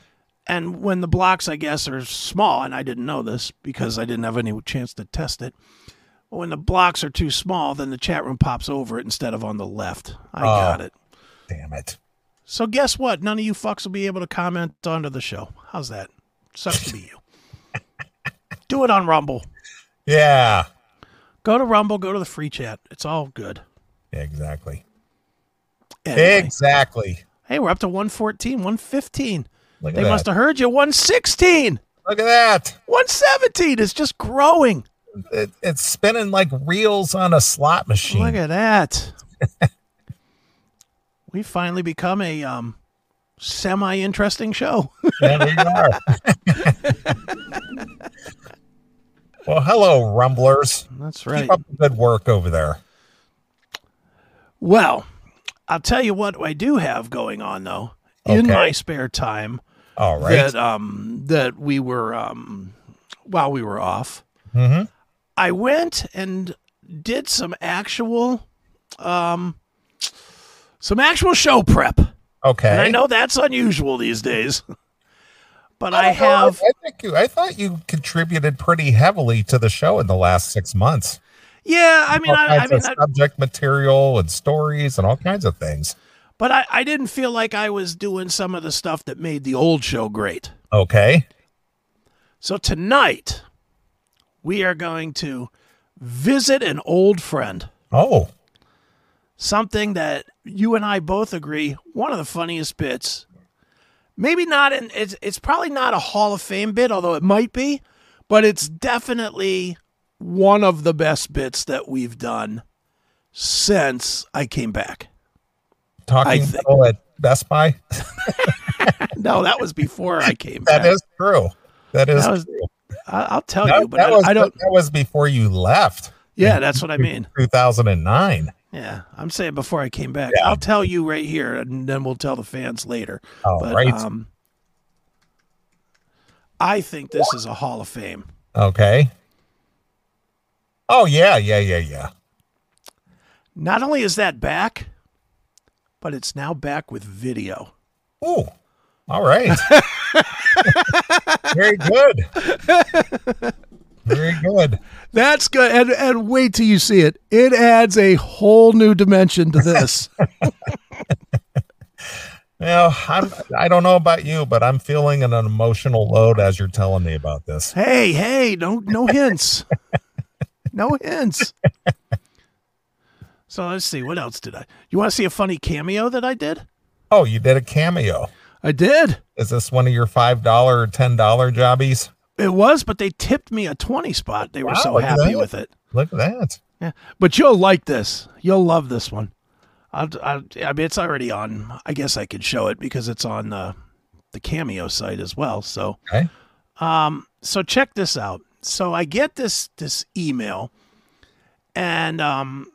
And when the blocks, I guess, are small, and I didn't know this because I didn't have any chance to test it. When the blocks are too small, then the chat room pops over it instead of on the left. I Oh. got it. Damn it. So guess what? None of you fucks will be able to comment onto the show. How's that? Sucks to be you. (laughs) Do it on Rumble. Yeah. Go to Rumble. Go to the free chat. It's all good. Exactly. Anyway, Exactly. hey, we're up to 114, 115. Look They must have heard you. 116, Look at that. 117. is just growing. It, it's spinning like reels on a slot machine. Look at that. (laughs) we finally become a um, semi interesting show. (laughs) There we are. (laughs) well, hello, Rumblers. That's right. Keep up the good work over there. Well, I'll tell you what I do have going on though in my spare time All right. that um that we were um while we were off. hmm I went and did some actual um some actual show prep. Okay. And I know that's unusual these days. (laughs) but I, know. have I think you. I thought you contributed pretty heavily to the show in the last six months. Yeah, I mean I, I mean subject material and stories and all kinds of things. but I, I didn't feel like I was doing some of the stuff that made the old show great. Okay. So tonight we are going to visit an old friend. Oh, something that you and I both agree one of the funniest bits. Maybe not in it's it's probably not a Hall of Fame bit, although it might be, but it's definitely one of the best bits that we've done since I came back. talking at Best Buy. (laughs) No, that was before I came back. That is true. That is That was- true. I, I'll tell That, you, but that I, was I don't. that was before you left. Yeah, that's what I mean. 2009. Yeah, I'm saying before I came back. Yeah. I'll tell you right here, and then we'll tell the fans later. All but right. um, I think this is a Hall of Fame. okay. Oh yeah, yeah, yeah, yeah. Not only is that back, but it's now back with video. Ooh. All right. Very good. Very good. That's good. And, and wait till you see it. It adds a whole new dimension to this. (laughs) Now, I'm I don't know about you, but I'm feeling an emotional load as you're telling me about this. hey, hey, no, no hints. (laughs) No hints. (laughs) So let's see. What else did I? You want to see a funny cameo that I did? Oh, you did a cameo. I did. Is this one of your five dollar or ten dollar jobbies? It was, but they tipped me a 20 spot. They were Wow, so happy with it. Look at that. Yeah. But you'll like this. You'll love this one. I'll, I'll, I mean, it's already on. I guess I could show it because it's on the, the Cameo site as well. So, Okay. um, so check this out. So I get this this email, and um,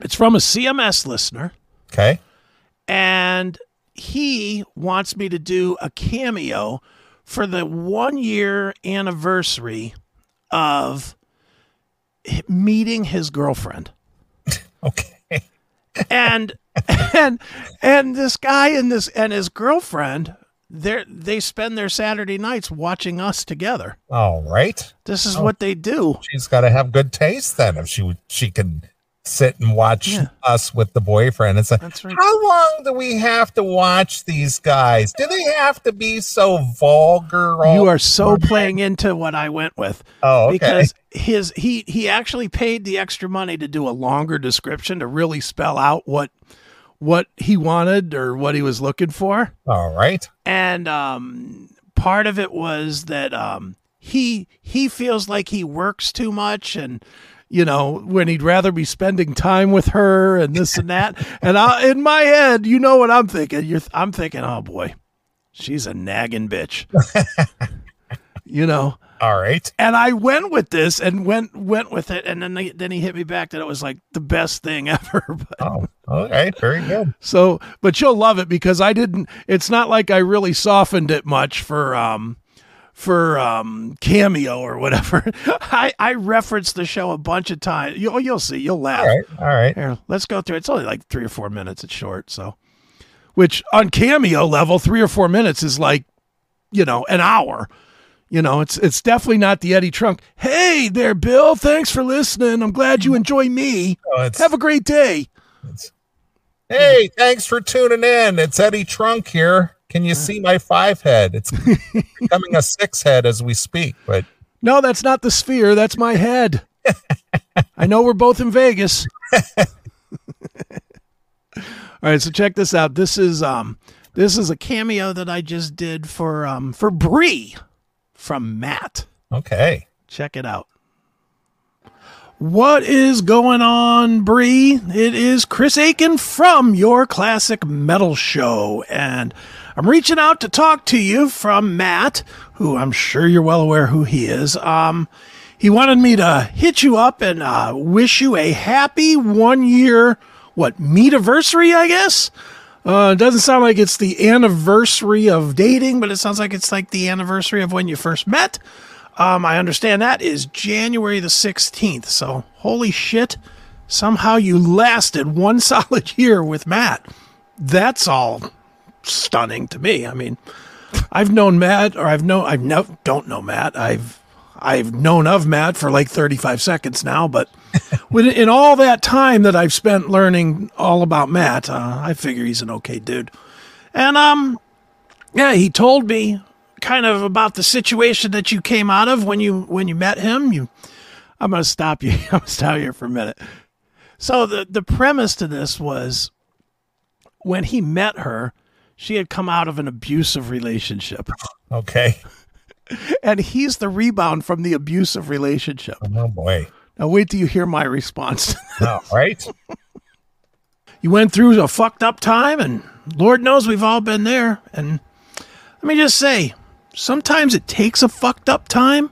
it's from a CMS listener, Okay. and he wants me to do a cameo for the one year anniversary of meeting his girlfriend. (laughs) Okay. and (laughs) and and this guy and this and his girlfriend they they spend their Saturday nights watching us together. All right. This is Oh. what they do. She's got to have good taste then if she she can sit and watch Yeah. us with the boyfriend. It's like, That's right. how long do we have to watch these guys? Do they have to be so vulgar? You are so playing into what I went with Oh, okay. because his he he actually paid the extra money to do a longer description to really spell out what what he wanted or what he was looking for. all right. and um, part of it was that um, he he feels like he works too much and you know when he'd rather be spending time with her and this and that (laughs) and I, in my head you know what i'm thinking you're i'm thinking oh boy she's a nagging bitch (laughs) you know All right. and I went with this and went went with it, and then they, then he hit me back that it was like the best thing (laughs) ever. But, Oh, okay. Very good. so, but you'll love it because I didn't. It's not like I really softened it much for um for um cameo or whatever. (laughs) I I referenced the show a bunch of times. You'll you'll see. You'll laugh. All right. All right. Here, let's go through. it. It's only like three or four minutes. It's short, so which on cameo level, three or four minutes is like you know an hour. You know, it's it's definitely not the Eddie Trunk. Hey there, Bill. Thanks for listening. I'm glad you enjoy me. Oh, Have a great day. hey, thanks for tuning in. It's Eddie Trunk here. Can you see my five head? It's becoming a six head as we speak, but No, that's not the sphere. That's my head. (laughs) I know we're both in Vegas. (laughs) All right, so check this out. This is um this is a cameo that I just did for um for Bree from Matt. okay. Check it out. What is going on, Bree? It is Chris Akin from your classic metal show, and I'm reaching out to talk to you from Matt, who I'm sure you're well aware who he is. Um, he wanted me to hit you up and uh, wish you a happy one year, what, meetiversary, I guess? Uh, it doesn't sound like it's the anniversary of dating, but it sounds like it's like the anniversary of when you first met. Um, I understand that is January the 16th. So, holy shit. Somehow you lasted one (laughs) solid year with Matt. That's all stunning to me. I mean, I've known Matt, or I've known, I've no, don't know Matt. I've, I've known of Matt for like 35 seconds now, but (laughs) in all that time that I've spent learning all about Matt, uh, I figure he's an okay dude. And, um, yeah, he told me kind of about the situation that you came out of when you when you met him. You, I'm to stop you. (laughs) I'm to stop here for a minute. So the the premise to this was when he met her, she had come out of an abusive relationship, Okay. And he's the rebound from the abusive relationship. Oh boy. Now wait till you hear my response. (laughs) All right. you went through a fucked up time, and Lord knows we've all been there. And let me just say, sometimes it takes a fucked up time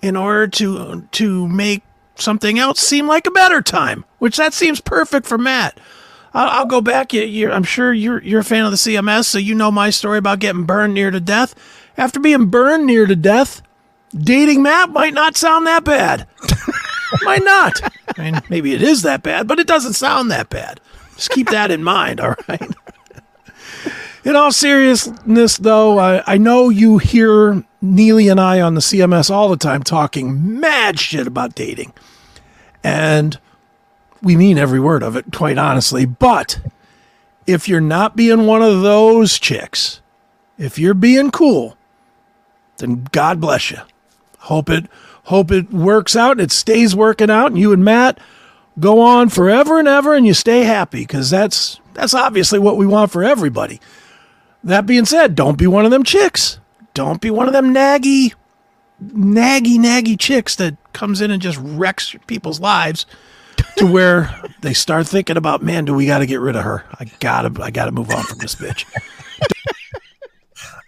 in order to to make something else seem like a better time. Which that seems perfect for Matt. I'll, I'll go back. You, I'm sure you're you're a fan of the CMS, so you know my story about getting burned near to death. After being burned near to death, dating Matt might not sound that bad. (laughs) might not. I mean, maybe it is that bad, but it doesn't sound that bad. Just keep that in mind, all right? In all seriousness, though, I, I know you hear Neeley and I on the CMS all the time talking mad shit about dating. And we mean every word of it, quite honestly. But if you're not being one of those chicks, if you're being cool, then God bless you. Hope it hope it works out and it stays working out and you and Matt go on forever and ever and you stay happy because that's that's obviously what we want for everybody. That being said, don't be one of them chicks. Don't be one of them naggy, naggy, naggy chicks that comes in and just wrecks people's lives to (laughs) where they start thinking about, man, do we got to get rid of her? I gotta, I gotta move on from this bitch.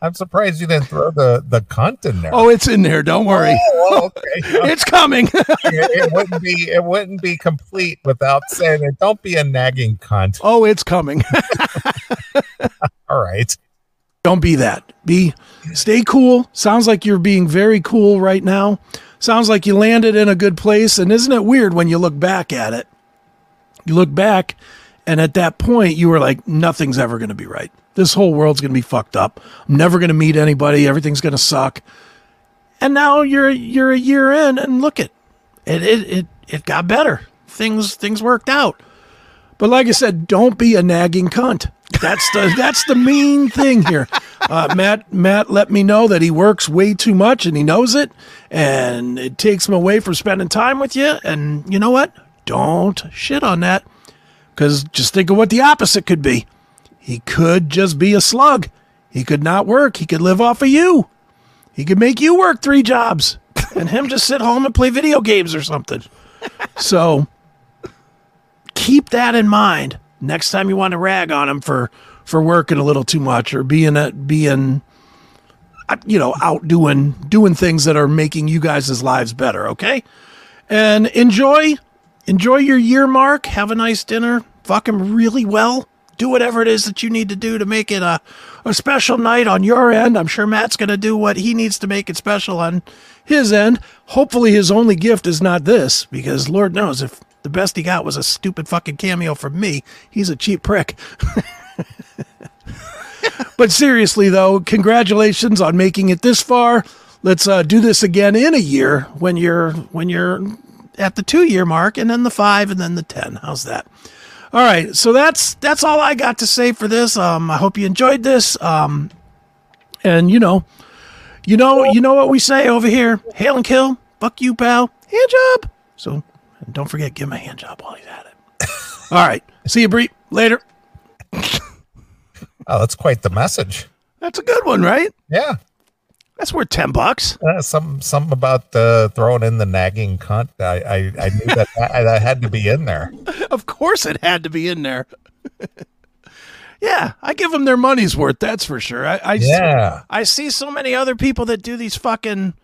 I'm surprised you didn't throw the the cunt in there. Oh, it's in there. Don't worry, Oh, (laughs) okay. it's coming. it, it wouldn't be it wouldn't be complete without saying it. Don't be a nagging cunt. oh, it's coming. (laughs) All right. Don't be that. Be stay cool. Sounds like you're being very cool right now. Sounds like you landed in a good place. And isn't it weird when you look back at it? You look back, and at that point, you were like, nothing's ever going to be right. This whole world's going to be fucked up. I'm never going to meet anybody. Everything's going to suck. And now you're you're a year in, and look it, it it it, it got better. things things worked out. But like I said, don't be a nagging cunt. That's the that's the main thing here. Uh, Matt Matt let me know that he works way too much and he knows it, and it takes him away from spending time with you. And you know what? Don't shit on that, because just think of what the opposite could be. He could just be a slug. He could not work. He could live off of you. He could make you work three jobs, and him just sit home and play video games or something. So keep that in mind next time you want to rag on him for for working a little too much or being a, being uh, you know out doing doing things that are making you guys' lives better okay and enjoy enjoy your year mark have a nice dinner fuck him really well do whatever it is that you need to do to make it a, a special night on your end i'm sure matt's going to do what he needs to make it special on his end hopefully his only gift is not this because lord knows if the best he got was a stupid fucking cameo from me. He's a cheap prick. (laughs) but seriously, though, congratulations on making it this far. Let's uh, do this again in a year when you're when you're at the two year mark, and then the five, and then the ten. How's that? All right, so that's that's all I got to say for this. Um, I hope you enjoyed this. Um, and you know, you know, you know what we say over here: hail and kill, fuck you, pal, hand job. So and don't forget, give him a hand job while he's at it. (laughs) All right. See you, Bree. Later. Oh, that's quite the message. That's a good one, right? Yeah. That's worth 10 bucks. Uh, some something about uh, throwing in the nagging cunt. I I, I knew that (laughs) I, that had to be in there. Of course it had to be in there. (laughs) yeah, I give them their money's worth, that's for sure. I, I, Yeah. I see so many other people that do these fucking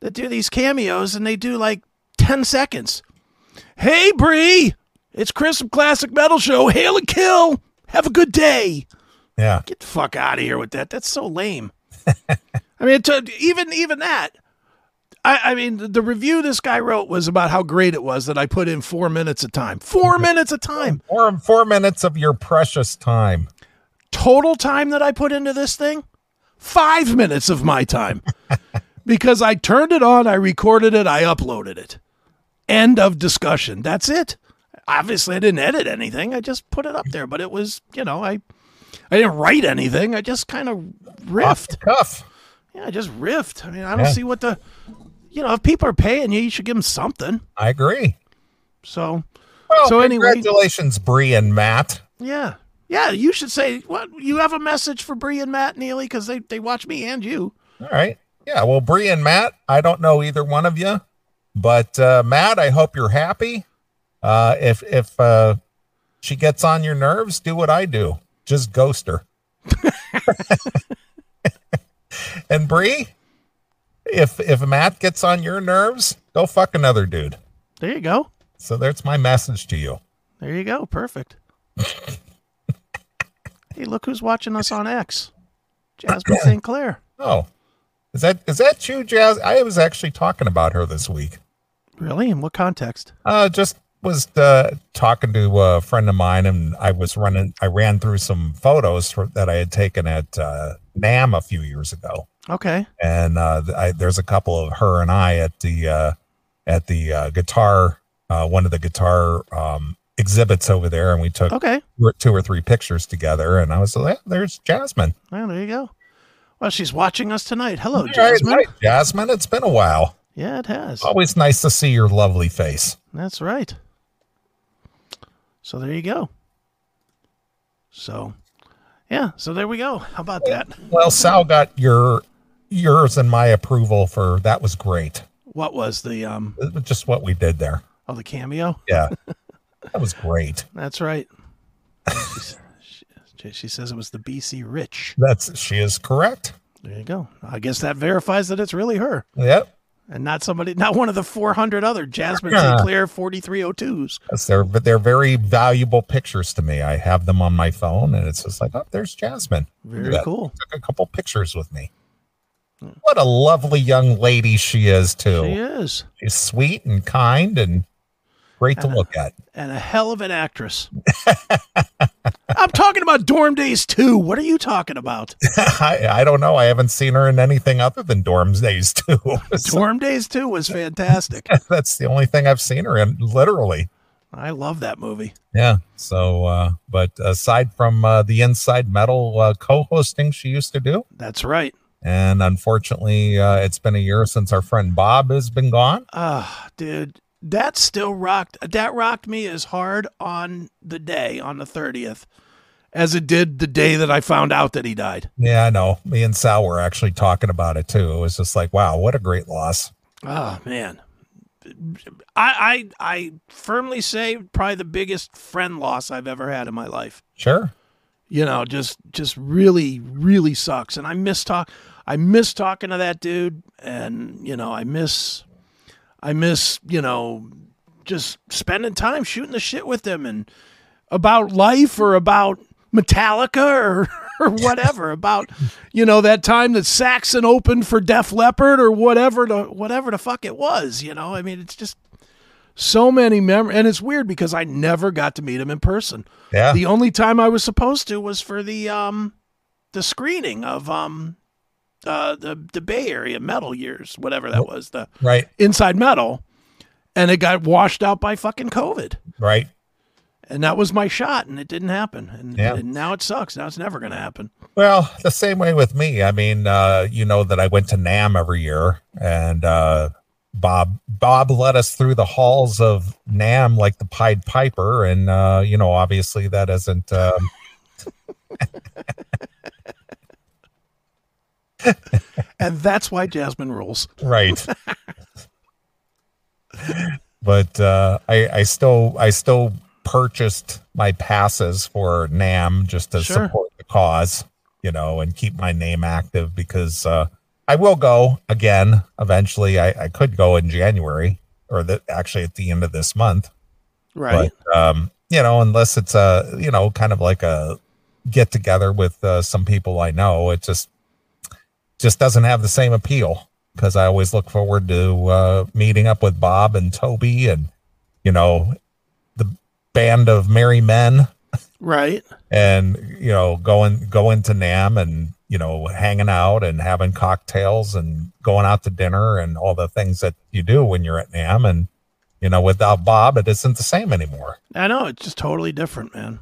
that do these cameos and they do like 10 seconds. Hey Bree, it's Chris from Classic Metal Show. Hail and kill. Have a good day. Yeah. Get the fuck out of here with that. That's so lame. (laughs) I mean, to, even even that. I, I mean, the review this guy wrote was about how great it was that I put in four minutes of time. Four minutes of time. Four four minutes of your precious time. Total time that I put into this thing? Five minutes of my time. (laughs) because I turned it on, I recorded it, I uploaded it. End of discussion. That's it. Obviously, I didn't edit anything. I just put it up there, but it was, you know, I I didn't write anything. I just kind of Off riffed. cuff. Yeah, just riffed. I mean, I don't Yeah. see what the, you know, if people are paying you, you should give them something. I agree. So, Well, So anyway- congratulations, Bree and Matt. yeah, yeah, you should say what you have a message for Bree and Matt Neeley because they they watch me and you. All right. Yeah. Well, Bree and Matt, I don't know either one of you, but uh, Matt, I hope you're happy. Uh, if if uh, she gets on your nerves, do what I do. Just ghost her. (laughs) and Bree, if if Matt gets on your nerves, go fuck another dude. There you go. So that's my message to you. There you go. Perfect. (laughs) hey, look who's watching us on X. Jasmine (coughs) St. Clair. Oh, is that is that you, Jazz? I was actually talking about her this week. Really? In what context? Uh, just was uh, talking to a friend of mine, and I was running. I ran through some photos for, that I had taken at uh, NAMM a few years ago, Okay. and uh, I, there's a couple of her and I at the uh, at the uh, guitar, uh, one of the guitar um, exhibits over there, and we took Okay. two or three pictures together. And I was like, "There's Jasmine." Well, there you go. Well, she's watching us tonight. Hello, All right, Jasmine. Jasmine, it's been a while. Yeah, it has. Always nice to see your lovely face. That's right. So there you go. So, yeah. So there we go. How about that? Well, Sal got your yours and my approval for that was great. What was the um? Just what we did there. Oh, the cameo. Yeah. (laughs) that was great. That's right. She, she says it was the BC Rich. That's she is correct. There you go. I guess that verifies that it's really her Yep. And not somebody, not one of the 400 other Jasmine Yeah. St. Clair 4302s. Yes, they're but they're very valuable pictures to me. I have them on my phone and it's just like, oh, there's Jasmine. Very cool. Took a couple pictures with me. What a lovely young lady she is too. She is. She's sweet and kind and great to look at. And a hell of an actress. (laughs) I'm talking about Dorm Days 2. What are you talking about? (laughs) I, I don't know. I haven't seen her in anything other than Dorms Days (laughs) too. So Dorm Days 2 was fantastic. that's the only thing I've seen her in, literally. I love that movie. Yeah. So, uh, but aside from uh, the Inside Metal uh, co-hosting she used to do, That's right. and unfortunately, uh, it's been a year since our friend Bob has been gone. Ah, dude, that still rocked. That rocked me as hard on the day on the thirtieth as it did the day that I found out that he died. Yeah, I know. Me and Sal were actually talking about it too. It was just like, wow, what a great loss. Oh man, I I I firmly say probably the biggest friend loss I've ever had in my life. Sure. You know, just just really really sucks, and I miss talk. I miss talking to that dude, and you know, I miss I miss you know just spending time shooting the shit with them and about life or about Metallica or (laughs) or whatever about you know that time that Saxon opened for Def Leppard or whatever the whatever the fuck it was. You know, I mean, it's just so many memories, and it's weird because I never got to meet him in person. Yeah. The only time I was supposed to was for the um the screening of um uh the the Bay Area Metal Years, whatever that was, the right. Inside Metal, and it got washed out by fucking COVID. Right. And that was my shot, and it didn't happen. And, Yeah. and now it sucks. Now it's never going to happen. Well, the same way with me. I mean, uh, you know that I went to NAMM every year, and uh, Bob Bob led us through the halls of NAMM like the Pied Piper, and uh, you know, obviously that isn't. Um, (laughs) (laughs) And that's why Jasmine rules. right but uh i i still i still purchased my passes for NAMM just to Sure. support the cause you know and keep my name active because uh i will go again eventually i i could go in january or the actually at the end of this month Right. but um you know unless it's a you know kind of like a get together with uh, some people i know it just just doesn't have the same appeal because i always look forward to uh meeting up with bob and toby and you know the band of merry men right. and you know going going to NAMM and you know hanging out and having cocktails and going out to dinner and all the things that you do when you're at NAMM and you know without bob it isn't the same anymore I know. It's just totally different, man.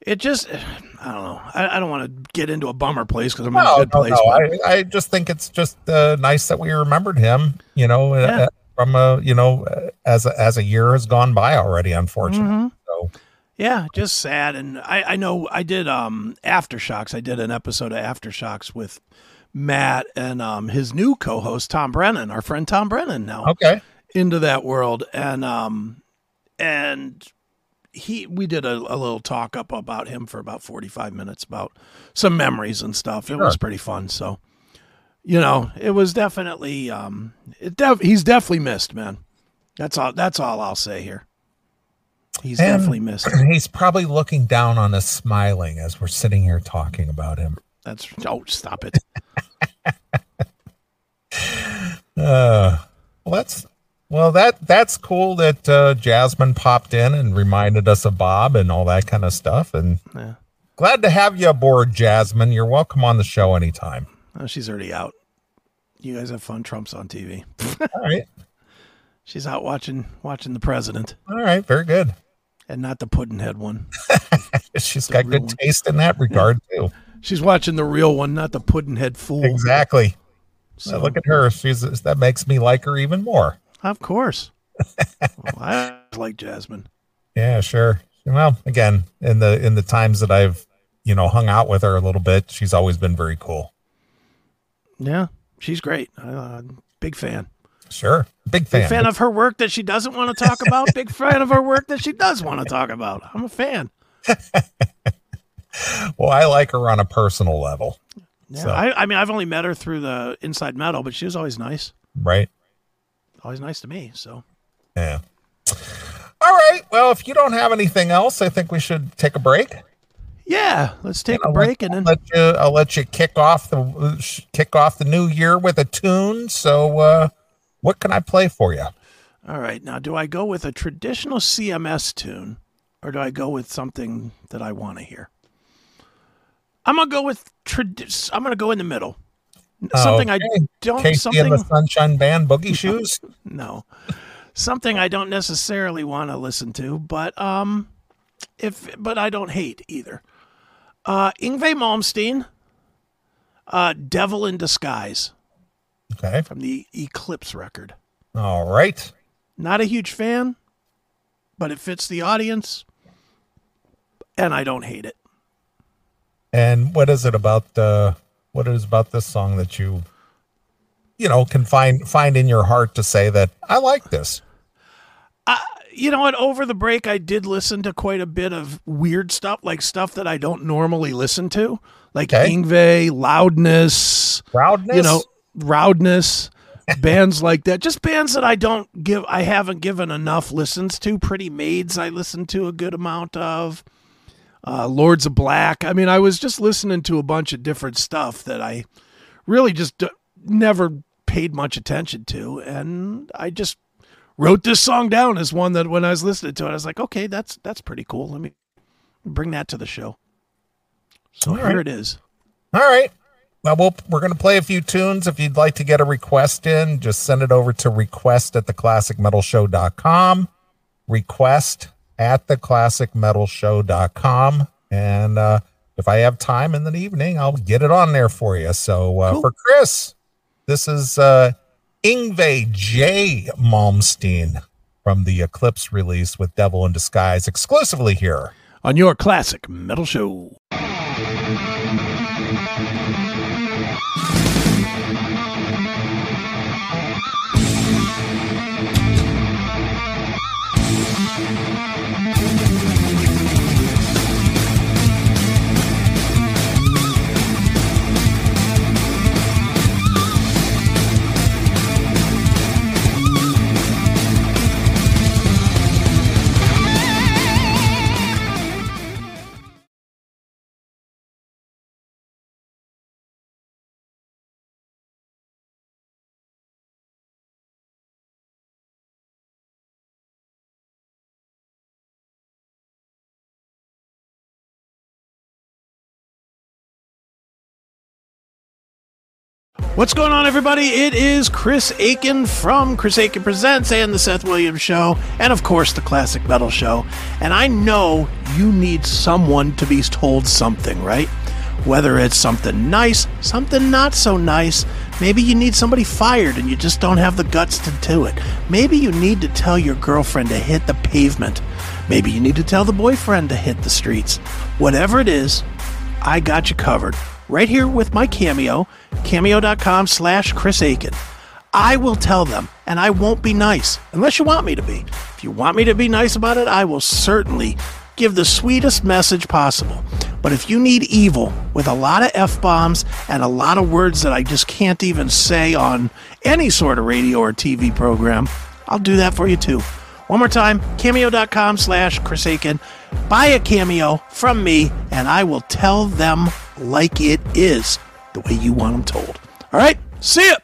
It just, (sighs) I don't know. I, I don't want to get into a bummer place because I'm in a good no, place. no. I, I just think it's just uh, nice that we remembered him you know uh, Yeah. uh, from a you know uh, as a, as a year has gone by already unfortunately Mhm. so Yeah, just sad. And I, I know I did um Aftershocks. I did an episode of Aftershocks with Matt and um his new co-host Tom Brennan, our friend Tom Brennan now okay into that world. And um and he we did a, a little talk up about him for about 45 minutes about some memories and stuff. It was pretty fun. So you know, it was definitely um it def- he's definitely missed, man. That's all that's all I'll say here. He's And- definitely missed. (clears throat) he's probably looking down on us smiling as we're sitting here talking about him That's oh, stop it. (laughs) Uh, well, that's well that that's cool that uh, Jasmine popped in and reminded us of Bob and all that kind of stuff. And Yeah. glad to have you aboard, Jasmine. You're welcome on the show anytime. Oh, she's already out. You guys have fun. Trump's on TV. (laughs) All right, She's out watching watching the president all right, very good. and not the Puddinhead one. (laughs) She's got good one. taste in that regard (laughs) too. She's watching the real one, not the Puddinhead fool. Exactly. So, Look at her. She's that makes me like her even more. Of course. well, I like Jasmine. Yeah, sure. Well, again, in the in the times that I've you know hung out with her a little bit, she's always been very cool. Yeah, she's great. Uh, big fan. Sure, big fan. Big fan. of her work that she doesn't want to talk about. (laughs) big fan of her work that she does want to talk about. I'm a fan. (laughs) well, I like her on a personal level, Yeah, So- I, I mean, I've only met her through the Inside Metal, but she was always nice. right? Always nice to me. So Yeah. All right. Well, if you don't have anything else, I think we should take a break. yeah, let's take a I'll break let, and then I'll let you. I'll let you kick off the kick off the new year with a tune. So, uh, what can I play for you? All right. Now, do I go with a traditional CMS tune or do I go with something that I want to hear? I'm to go with trad- I'm going to go in the middle. Something I Okay. don't KC something and the Sunshine Band, Boogie Shoes. no. something I don't necessarily want to listen to, but um, if but I don't hate either. Uh, Yngwie Malmsteen, uh, "Devil in Disguise" Okay. from the Eclipse record. All right. Not a huge fan, but it fits the audience, and I don't hate it. And what is it about the what is about this song that you you know can find find in your heart to say that I like this? you know what? Over the break, I did listen to quite a bit of weird stuff, like stuff that I don't normally listen to, like Okay. Yngwie, Loudness, you know, Loudness, (laughs) bands like that. Just bands that I don't give, I haven't given enough listens to. Pretty Maids, I listened to a good amount of. Uh, Lords of Black. I mean, I was just listening to a bunch of different stuff that I really just d- never paid much attention to, and I just wrote this song down as one that when I was listening to it, I was like, okay, that's that's pretty cool. Let me bring that to the show. So All here right. it is. All right. Well, we'll we're going to play a few tunes. If you'd like to get a request in, just send it over to request at theclassicmetalshow.com. Request at theclassicmetalshow.com. And uh, if I have time in the evening, I'll get it on there for you. So uh, Cool. for Chris, this is uh, Yngwie J. Malmsteen from the Eclipse release with Devil in Disguise exclusively here. On your classic metal show. What's going on, everybody? It is Chris Akin from Chris Akin Presents and The Seth Williams Show, and of course, The Classic Metal Show. And I know you need someone to be told something, right? Whether it's something nice, something not so nice. Maybe you need somebody fired and you just don't have the guts to do it. Maybe you need to tell your girlfriend to hit the pavement. Maybe you need to tell the boyfriend to hit the streets. Whatever it is, I got you covered. Right here with my Cameo, cameo.com slash Chris Akin. I will tell them, and I won't be nice, unless you want me to be. If you want me to be nice about it, I will certainly give the sweetest message possible. But if you need evil with a lot of F bombs and a lot of words that I just can't even say on any sort of radio or TV program, I'll do that for you too. One more time, cameo.com slash Chris Akin. Buy a cameo from me, and I will tell them like it is, the way you want them told. All right, see ya.